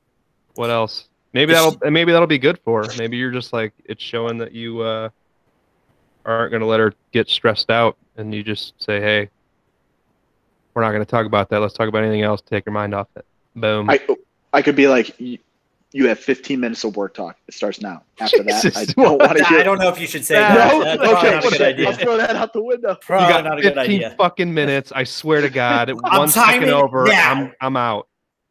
What else? Maybe Is that'll maybe that'll be good for her. Maybe you're just like it's showing that you uh, aren't gonna let her get stressed out, and you just say, hey, we're not gonna talk about that. Let's talk about anything else. Take your mind off it. Boom. I I could be like, you, you have 15 minutes of work talk. It starts now. After that, I don't want to I don't know if you should say No, that. No, That's probably okay, not a good idea. I'll throw that out the window. you got not a good 15 idea. fucking minutes. I swear to God, I'm one second over, now. I'm I'm out.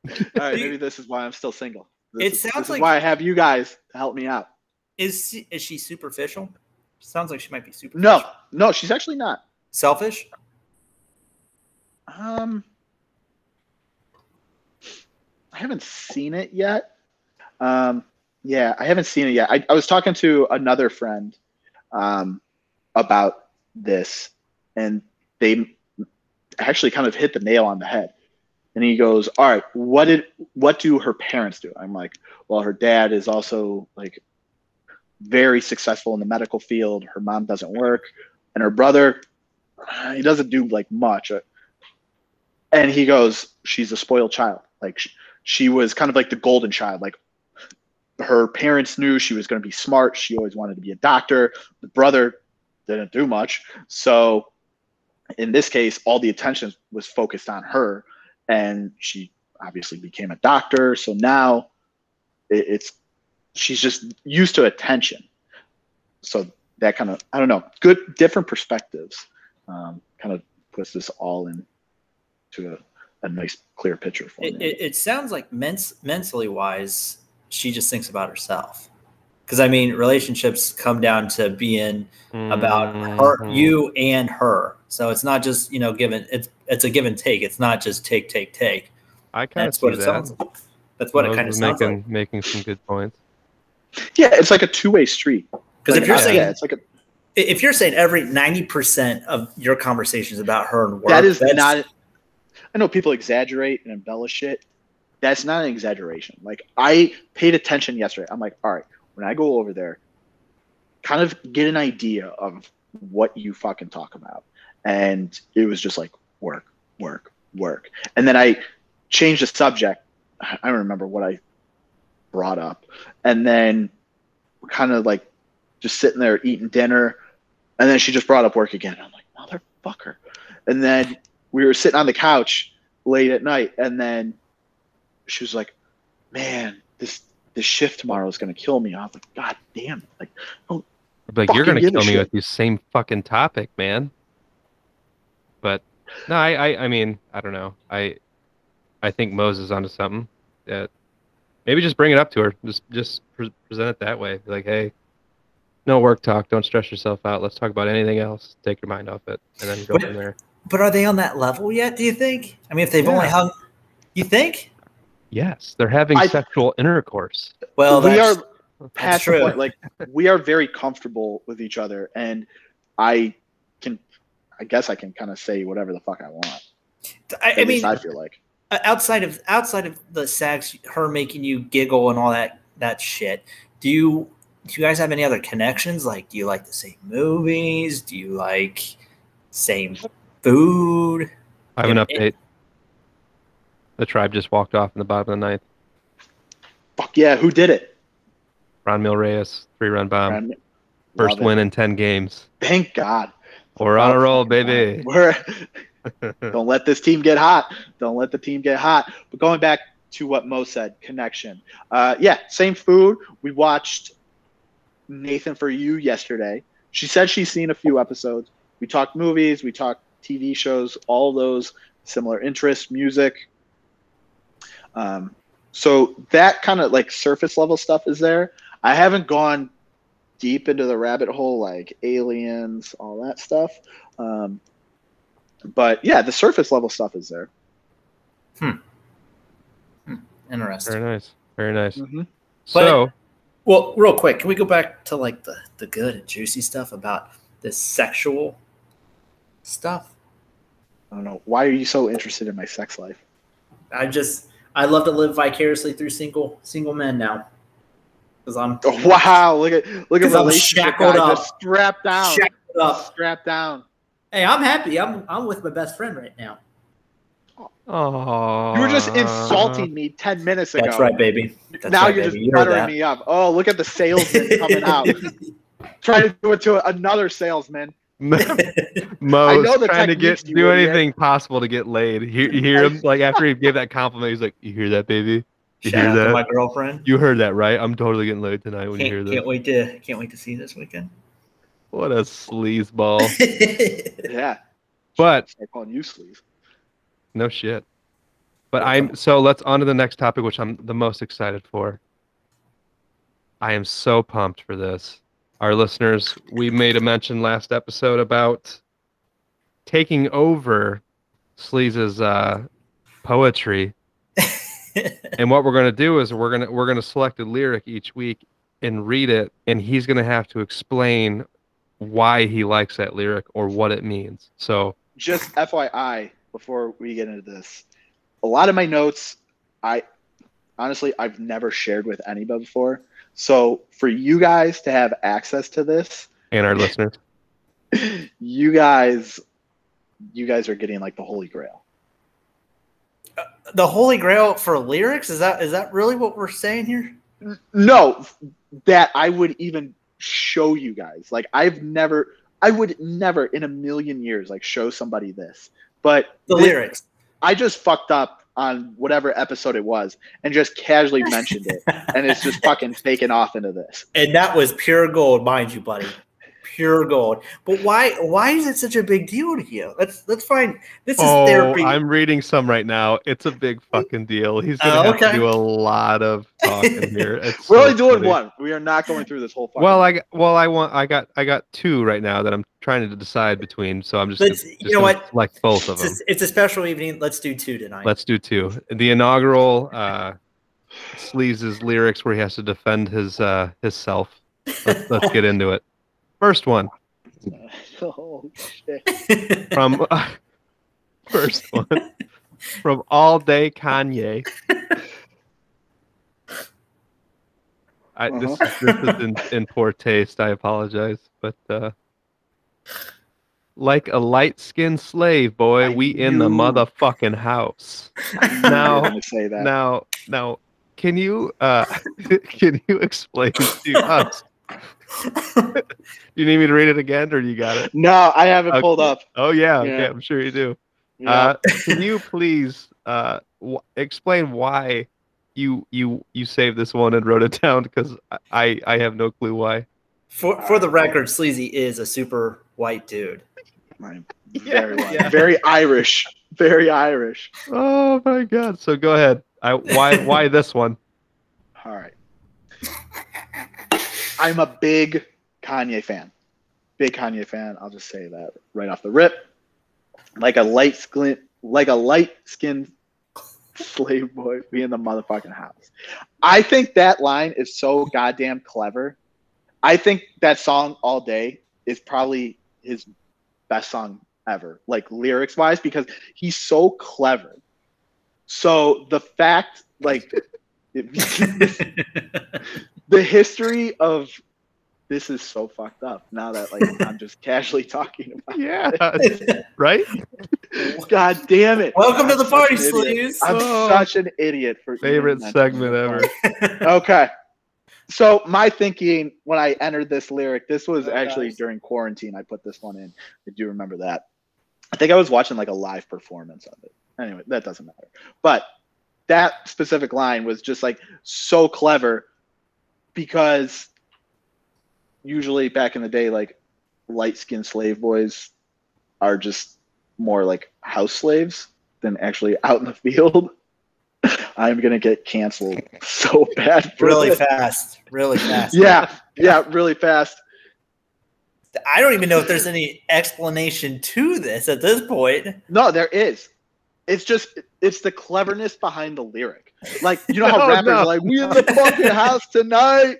All right, [laughs] maybe this is why I'm still single. This It is- sounds like- why I have you guys help me out. Is she- is she superficial? Sounds like she might be superficial. No, no, she's actually not. Selfish? Um, I haven't seen it yet. Um, yeah, I haven't seen it yet. I, I was talking to another friend um, about this, and they actually kind of hit the nail on the head. And he goes, "All right, what did what do her parents do?" I'm like, "Well, her dad is also like very successful in the medical field. Her mom doesn't work, and her brother, uh, he doesn't do like much." and he goes she's a spoiled child. Like she, she was kind of like the golden child. Like her parents knew she was going to be smart. She always wanted to be a doctor. The brother didn't do much. So in this case all the attention was focused on her and she obviously became a doctor so now it, it's she's just used to attention so that kind of i don't know good different perspectives um, kind of puts this all in to a, a nice clear picture for It, me. it, it sounds like mens- mentally wise, she just thinks about herself. Because I mean, relationships come down to being about her, Mhm. you, and her. So it's not just you know given. It's it's a give and take. It's not just take, take, take. I kind of That's see what it that. sounds. like. That's what it Moes kind of was sounds making, like. Making some good points. yeah, it's like a two way street. Because Like, if you're I- saying yeah, it's like a if you're saying every ninety percent of your conversations about her and work, that is that's- not. I know people exaggerate and embellish it, that's not an exaggeration. Like I paid attention yesterday. I'm like, all right, when I go over there, kind of get an idea of what you fucking talk about. And it was just like work, work, work. And then I changed the subject. I don't remember what I brought up. And then kind of like just sitting there eating dinner. And then she just brought up work again. I'm like, motherfucker. And then we were sitting on the couch late at night. And then she was like, man, this this shift tomorrow is gonna kill me. I was like, God damn, it. like, oh, don't like you're gonna kill me shit. with this same fucking topic, man. But no, I, I, I mean, I don't know. I, I think Moes is onto something. That maybe just bring it up to her. Just, just pre- present it that way. Be like, hey, no work talk. Don't stress yourself out. Let's talk about anything else. Take your mind off it, and then go But- from there. But are they on that level yet? Do you think? I mean, if they've only hung, you think? Yes, they're having I- sexual intercourse. Well, we that's, are that's past the true. point. Like we are very comfortable with each other, and I can, I guess I can kind of say whatever the fuck I want. I, At I least mean, I feel like. outside of outside of the sex, her making you giggle and all that that shit. Do you do you guys have any other connections? Like, do you like the same movies? Do you like same food? I have an Yeah, update. The tribe just walked off in the bottom of the ninth. Fuck yeah, who did it? Franmil Reyes, three run bomb, Man, first love it. win in ten games. Thank God. We're on a roll, baby. [laughs] We're [laughs] don't let this team get hot. Don't let the team get hot. But going back to what Mo said, connection. Uh, yeah, same food. We watched Nathan for You yesterday. She said she's seen a few episodes. We talked movies, we talked TV shows, all those similar interests, music. Um, so that kind of like surface level stuff is there. I haven't gone deep into the rabbit hole like aliens, all that stuff. Um, but yeah, the surface level stuff is there. Hmm. Interesting. Very nice. Very nice. Mhm. So, Well, real quick, can we go back to like the the good and juicy stuff about this sexual stuff? I don't know. Why are you so interested in my sex life? I just I love to live vicariously through single single men now because I'm Oh, [laughs] wow, look at look at I'm shackled up. just strapped down. shackled up. Strapped down. Hey, I'm happy. I'm I'm with my best friend right now. oh, You were just insulting me ten minutes ago. That's right, baby. That's now right, you're baby. just You buttering me up. Oh, look at the salesman coming out. [laughs] Trying to do it to another salesman. Moes [laughs] trying to get do idiot. anything possible to get laid. Hear, you hear him [laughs] like after he gave that compliment, he's like, "You hear that, baby? You Shout hear out to that? my girlfriend. You heard that, right? I'm totally getting laid tonight when you hear Can't, can't wait to can't wait to see you this weekend. What a sleazeball! [laughs] Yeah. but Start calling you sleaze. no shit. But I'm so let's on to the next topic, which I'm the most excited for. I am so pumped for this. Our listeners, we made a mention last episode about taking over Sleez's uh, poetry. [laughs] And what we're going to do is we're going to we're going to select a lyric each week and read it and he's going to have to explain why he likes that lyric or what it means. So Just FYI, before we get into this, a lot of my notes, I honestly I've never shared with anybody before. So for you guys to have access to this, and our listeners [laughs] you guys you guys are getting like the holy grail. Uh, the holy grail for lyrics is that is that really what we're saying here? No, that I would even show you guys. Like I've never I would never in a million years like show somebody this. But The thi- lyrics. I just fucked up on whatever episode it was and just casually mentioned it and it's just [laughs] fucking taken off into this. And that was pure gold, mind you, buddy. Pure gold. But why why is it such a big deal to you? Let's let's find this is oh therapy. i'm reading some right now it's a big fucking deal he's going to Oh, have to do a lot of [laughs] talking here It's We're so only doing funny. one. We are not going through this whole fucking well i got- well i want i got i got two right now that i'm trying to decide between so i'm just, gonna, you know what? like both of it's, them a, it's a special evening. Let's do two tonight. Let's do two. The inaugural uh, Sleez's lyrics where he has to defend his uh, his self. Let's, let's get into it. First one [laughs] oh shit. [laughs] from first one from All Day Kanye. I, this, Uh-huh. is, this is in, in poor taste. I apologize, but uh, like a light-skinned slave boy, I we in the knew. motherfucking house. I knew you Now- say that. Now, now, can you uh, [laughs] can you explain to us? Do [laughs] you need me to read it again, or you got it? No, I have it Okay. pulled up. Oh yeah, okay, Yeah. I'm sure you do. Yeah. Uh, [laughs] can you please uh, w- explain why you you you saved this one and wrote it down? Because I I have no clue why. For for the record, Sleazy is a super white dude. My- [laughs] Yeah, very, white. yeah. very Irish. Very Irish. Oh my god! So go ahead. I why why this one? All right. I'm a big Kanye fan. Big Kanye fan. I'll just say that right off the rip. Like a light skin, like a light skinned slave boy be in the motherfucking house. I think that line is so goddamn clever. I think that song all day is probably his best song ever, like lyrics wise, because he's so clever. So the fact, like, [laughs] [laughs] the history of this is so fucked up now that like [laughs] I'm just casually talking about. It. Yeah, [laughs] right. God damn it! Welcome to I'm the party, an idiot. Sleez. I'm Oh. such an idiot for Favorite segment ever. [laughs] Okay, so my thinking when I entered this lyric, this was Oh, actually gosh. during quarantine. I put this one in. I do remember that. I think I was watching like a live performance of it. Anyway, that doesn't matter. But that specific line was just like so clever because usually back in the day, like light skinned slave boys are just more like house slaves than actually out in the field. [laughs] I'm gonna get canceled [laughs] so bad. For really this. fast. Really fast. Yeah, yeah, really fast. I don't even know if there's any explanation to this at this point. No, there is. It's just it's the cleverness behind the lyric. Like you know [laughs] how No, rappers no. are like, "We in the fucking house tonight."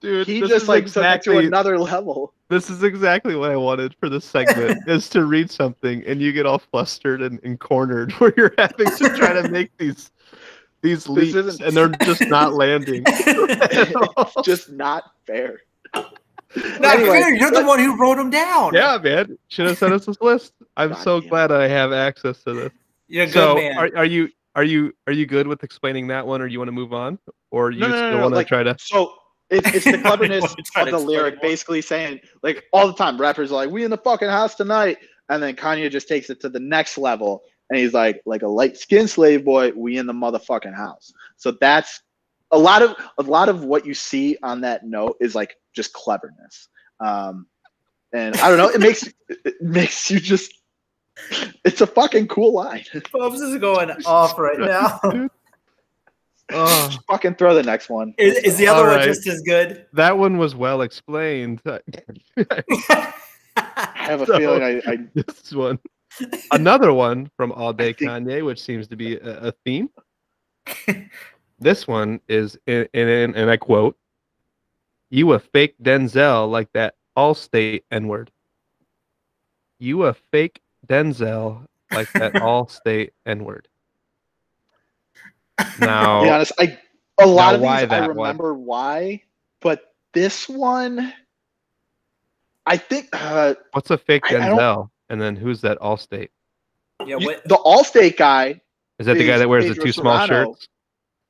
Dude, He this just is like took it to another level. this is exactly what I wanted for this segment [laughs] is to read something and you get all flustered and, and cornered [laughs] where you're having to try to make these these leaps and they're just not landing. it's just not fair. Not Anyway, fair. You're the one who wrote them down. yeah, man. Should have sent us this list. I'm God so damn it. glad I have access to this. You're a good so man. are, are you are you are you good with explaining that one or you want to move on? Or you No, no, still no, want to like- try to So it, it's the [laughs] cleverness of the lyric, more. basically saying like all the time, rappers are like, "We in the fucking house tonight," and then Kanye just takes it to the next level, and he's like, "Like a light skinned slave boy, we in the motherfucking house." So that's a lot of a lot of what you see on that note is like just cleverness, um, and I don't know, it makes it makes you just. It's a fucking cool line. [laughs] Bubz is going off right now. Dude. [laughs] Oh, fucking throw the next one. Is, is the other All one right. just as good? that one was well explained. [laughs] I have a So- feeling I, I this one. Another one from All Day think- Kanye, which seems to be a, a theme. this one is, in, in, in, and I quote, You a fake Denzel like that Allstate N word. You a fake Denzel like that [laughs] Allstate N word. [laughs] Now, to be honest, I a lot Now, of these I that one? remember why, but this one, I think uh, what's a fake I- I Denzel? And then who's that Allstate? yeah, you- what, the Allstate guy. Is that the guy that wears the Pedro two small Cerrano. shirts?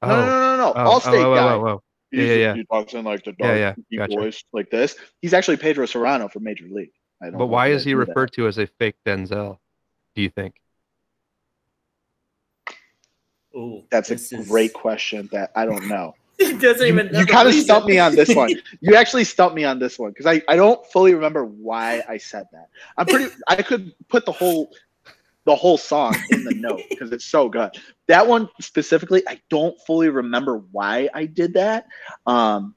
No, no, no, no, no. oh, Allstate oh, oh, guy. oh, oh. He's- Yeah, yeah, He talks in like the Yeah, dark, yeah, deep gotcha. voice like this. He's actually Pedro Cerrano from Major League. I don't But why is he knew that. referred to as a fake Denzel? Do you think? ooh, That's this a is- great question that I don't know. [laughs] He doesn't You, even. know you kind of reason. stumped me on this one. [laughs] You actually stumped me on this one because I, I don't fully remember why I said that. I'm pretty I could put the whole the whole song in the note because it's so good. That one specifically, I don't fully remember why I did that. Um,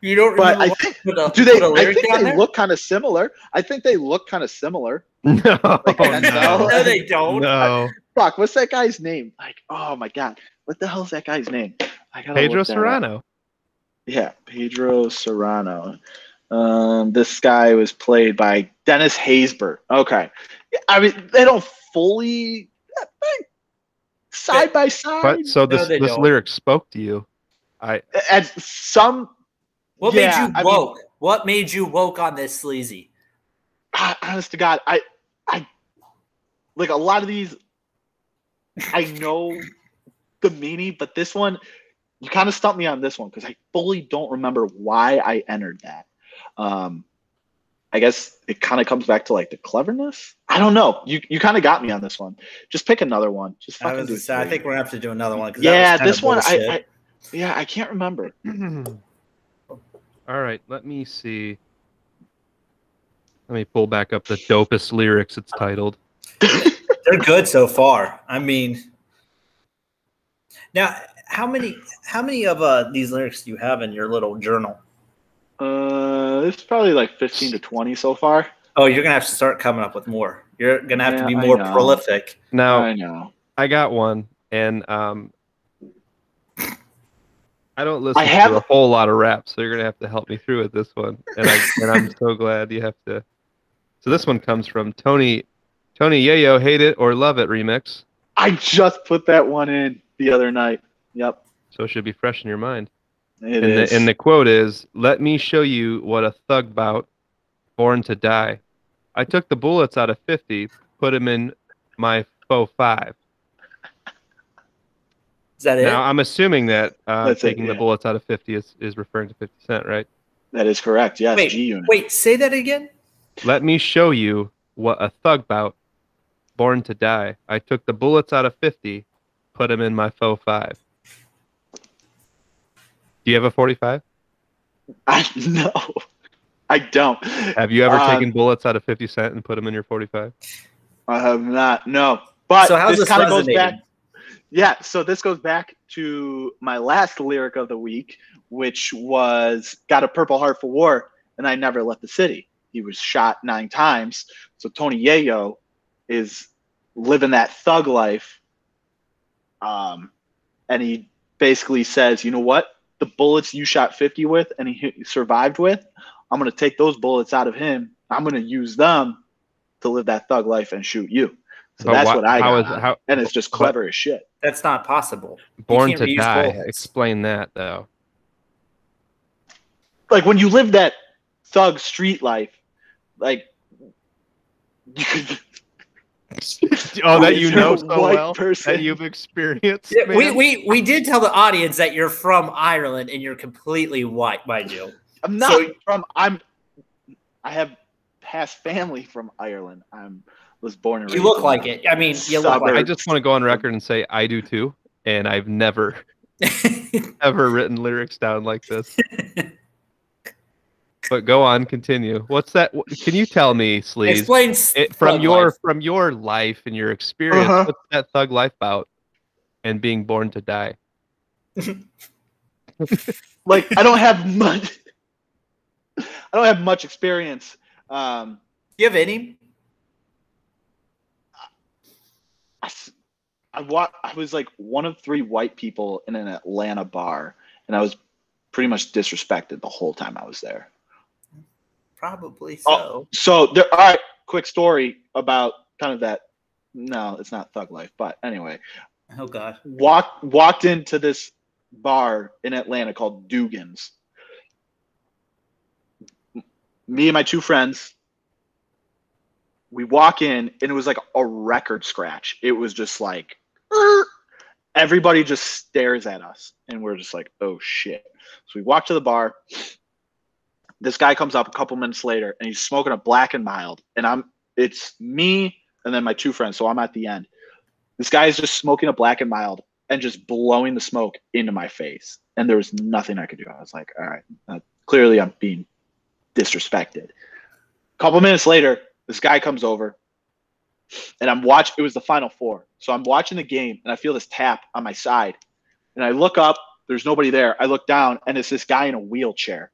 You don't but remember I think a, do they? put a I lyric think they there? look kind of similar. I think they look kind of similar. [laughs] No, Denzel? [laughs] no, [laughs] No, they don't. no. Fuck, what's that guy's name? Like, oh my god, what the hell's that guy's name? I gotta Pedro look that up. Cerrano. Yeah, Pedro Cerrano. Um, this guy was played by Dennis Haysbert. Okay, I mean they don't fully side by side. But so this they this don't. lyric spoke to you. I As some, What Yeah, made you I mean- woke? what made you woke on this sleazy? honest to God, I, I, like a lot of these, I know the meaning, but this one, you kind of stumped me on this one because I fully don't remember why I entered that. Um, I guess it kind of comes back to like the cleverness. I don't know. You you kind of got me on this one. Just pick another one. Just I, fucking was do say, I think we're gonna have to do another one. 'cause that yeah, was this one I. I yeah I can't remember. [clears throat] all right. Let me see. Let me pull back up the dopest lyrics. It's titled. [coughs] They're good so far. I mean, now how many how many of uh, these lyrics do you have in your little journal? Uh, it's probably like fifteen to twenty so far. Oh, you're gonna have to start coming up with more. You're gonna have Yeah, to be more prolific. Now I know. I got one, and um, I don't listen I have- to a whole lot of rap, so you're gonna have to help me through with this one. And I and I'm so glad you have to. So this one comes from Tony, Tony Yayo, hate it or love it remix. I just put that one in the other night. Yep, So it should be fresh in your mind. it and is. the and the quote is, "Let me show you what a thug bout, born to die. I took the bullets out of fifty, put them in my faux five. Is that it? Now I'm assuming that uh, That's it, taking the bullets out of fifty is, is referring to Fifty Cent, right? that is correct. Yes, Wait, G Unit. Wait, say that again. Let me show you what a thug bout, born to die. I took the bullets out of fifty, put them in my faux five. Do you have a forty-five? [laughs] I no, I don't. Have you ever Uh, taken bullets out of fifty cent and put them in your forty-five? I have not. No, but so how's this this kind of goes back. Yeah, so this goes back to my last lyric of the week, which was "Got a Purple Heart for War," and I never left the city. He was shot nine times. So Tony Yayo is living that thug life, um, and he basically says, "You know what? The bullets you shot fifty with, and he survived with, I'm gonna take those bullets out of him. I'm gonna use them to live that thug life and shoot you." So But that's why- what I how got, is- how- and it's just but- clever as shit. That's not possible. Born to die. bullets. Explain that though. Like when you live that thug street life, like. [laughs] Oh, that you know a so white well person. that you've experienced. Yeah, we, we we did tell the audience that you're from Ireland and you're completely white, mind you. I'm not So- from. I'm. I have past family from Ireland. I'm was born and You look like it. I mean, you look suburbs. I just want to go on record and say I do too, and I've never [laughs] ever written lyrics down like this. But go on, continue. What's that? Can you tell me, Sleez, Explain it, from your life. from your life and your experience? Uh-huh. What's that thug life about? And being born to die. [laughs] like I don't have much. I don't have much experience. Um, Do you have any? I, I wa- I was like one of three white people in an Atlanta bar, and I was pretty much disrespected the whole time I was there. Probably oh, so. Oh. So there. All right, quick story about kind of that. No, it's not thug life, but anyway, Oh, God. walked walked into this bar in Atlanta called Dugan's. Me and my two friends, we walk in and it was like a record scratch. It was just like "Er." [laughs] everybody just stares at us and we're just like, oh shit. So we walk to the bar. This guy comes up a couple minutes later and he's smoking a black and mild. And I'm it's me and then my two friends. So I'm at the end. This guy is just smoking a black and mild and just blowing the smoke into my face. And there was nothing I could do. I was like, all right, uh, clearly I'm being disrespected. A couple minutes later, this guy comes over and I'm watching, it was the final four. So I'm watching the game and I feel this tap on my side. And I look up, there's nobody there. I look down and it's this guy in a wheelchair.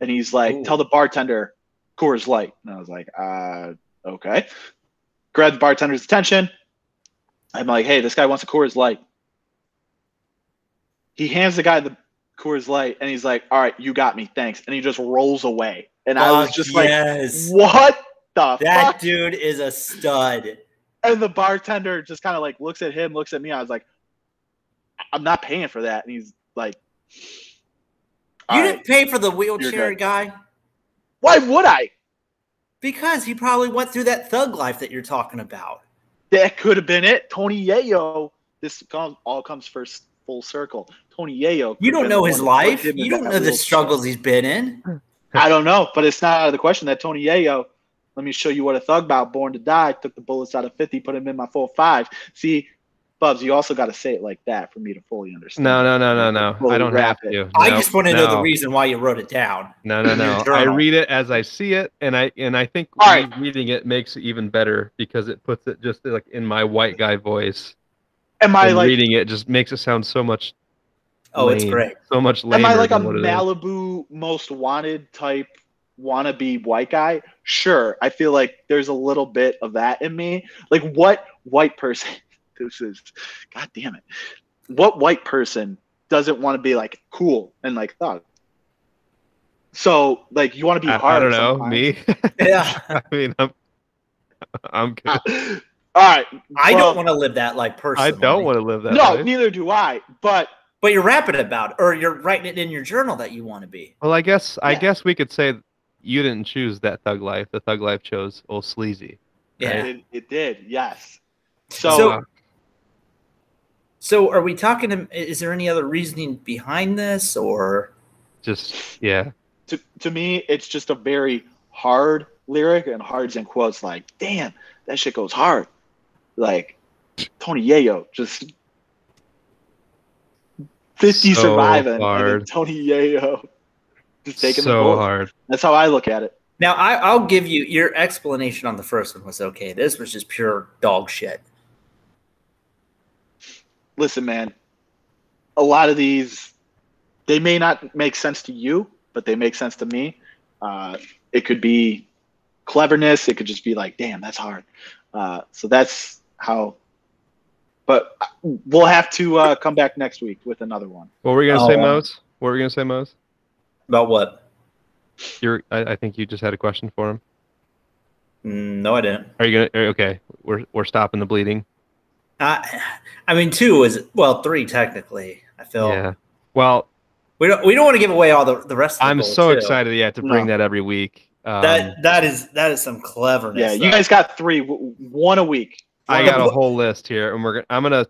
And he's like, Ooh. tell the bartender Coors Light. And I was like, uh, okay. Grab the bartender's attention. I'm like, hey, this guy wants a Coors Light. He hands the guy the Coors Light and he's like, all right, you got me, thanks. And he just rolls away. And I was just yes. like, what the that fuck? dude is a stud. and the bartender just kind of like looks at him, looks at me. I was like, I'm not paying for that. And he's like, You didn't right." pay for the wheelchair guy Why would I? because he probably went through that thug life that you're talking about. That could have been it. Tony Yayo. This all comes first full circle. Tony Yayo. You don't know his one who put life. You don't know the struggles he's been in. I don't know, but it's not out of the question that Tony Yayo. Let me show you what a thug about. Born to die. Took the bullets out of fifty. Put him in my full five. See, Bubz, you also got to say it like that for me to fully understand. No, no, no, no, no. I don't have it. to. I just want to know the reason why you wrote it down. No, no, no. I read it as I see it, and I and I think All right. reading it makes it even better because it puts it just like in my white guy voice. Am I and like? reading it just makes it sound so much Oh, it's great. so much lamer Am I like a than what it is. Malibu most wanted type wannabe white guy? Sure. I feel like there's a little bit of that in me. Like what white person [laughs] this is god damn it. What white person doesn't want to be like cool and like thug? So like you want to be I, hard. I don't know. sometimes. Me? [laughs] Yeah. [laughs] I mean, I'm I'm good. Uh, All right. I don't want to live that life I don't want to live that No, life. neither do I. But But you're rapping about it, or you're writing it in your journal that you want to be. Well, I guess I guess we could say you didn't choose that thug life. The thug life chose old sleazy. Yeah. it, it did. Yes. So, So- Uh, So, are we talking? To, Is there any other reasoning behind this, or just yeah. to, to me, it's just a very hard lyric, and hard's in quotes like, damn, that shit goes hard. Like, Tony Yayo, just 50 So surviving, and then. Tony Yayo just taking the so bullet. hard. That's how I look at it. now? I, I'll give you your explanation on the first one was okay. This was just pure dog shit. Listen, man, a lot of these, they may not make sense to you, but they make sense to me. Uh, it could be cleverness. It could just be like, damn, that's hard. Uh, so that's how. But we'll have to uh, come back next week with another one. What were you gonna Oh, say, um, Moes? What were you gonna say, Moes? About what? You're. I, I think you just had a question for him. Mm, No, I didn't. Are you gonna? Okay, we're we're stopping the bleeding. I, I mean, two is well, three technically. I feel Yeah. Well, we don't we don't want to give away all the the rest. of the I'm so too. excited, yeah, to bring No. that every week. Um, That that is that is some cleverness. Yeah, you though. guys got three, one a week. I got a a whole list here, and we're gonna. I'm gonna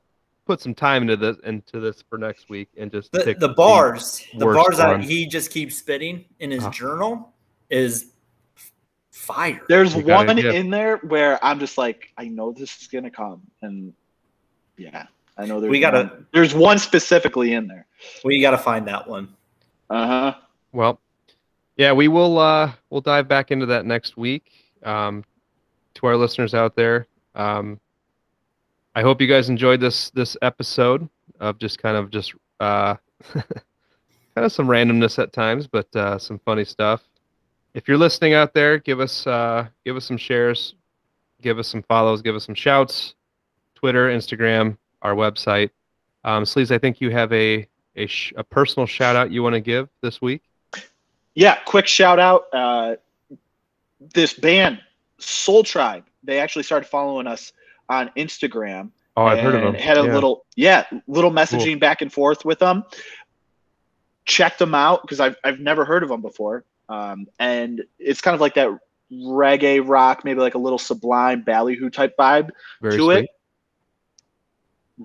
put some time into this into this for next week, and just the, pick the bars the worst bars that he just keeps spitting in his Oh. journal is fire. There's You gotta one in there where I'm just like, I know this is gonna come, and yeah, I know there's. We gotta- one. There's one specifically in there. we got to find that one. Uh huh. Well, yeah, we will. Uh, we'll dive back into that next week. Um, to our listeners out there, um, I hope you guys enjoyed this this episode of just kind of just uh, [laughs] kind of some randomness at times, but uh, some funny stuff. If you're listening out there, give us uh, give us some shares, give us some follows, give us some shouts. Twitter, Instagram, our website. Um, Sleez, I think you have a a, sh- a personal shout out you want to give this week. Yeah, quick shout out. Uh, this band, Soul Tribe, they actually started following us on Instagram. Oh, I've heard of them. Had a Yeah. little, yeah, little messaging back and forth with them. Checked them out because I've I've never heard of them before, um, and it's kind of like that reggae rock, maybe like a little Sublime Ballyhoo type vibe Very to sweet. it.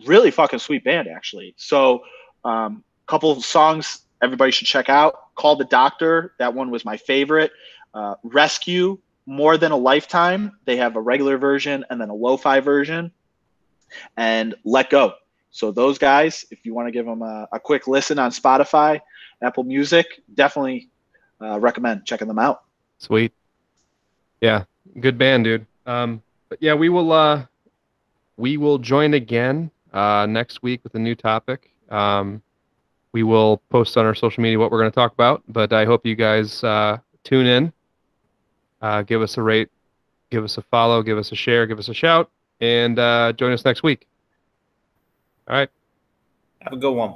Really fucking sweet band, actually. So, um, couple of songs everybody should check out. Call the Doctor. That one was my favorite. Uh, Rescue, More Than a Lifetime. They have a regular version and then a lo-fi version. And Let Go. So those guys, if you want to give them a, a quick listen on Spotify, Apple Music, definitely uh, recommend checking them out. Sweet. Yeah, good band, dude. Um, but yeah, we will uh, we will join again uh, next week with a new topic. Um, we will post on our social media what we're going to talk about. But I hope you guys uh, tune in, uh, give us a rate, give us a follow, give us a share, give us a shout, and uh, join us next week. All right. Have a good one.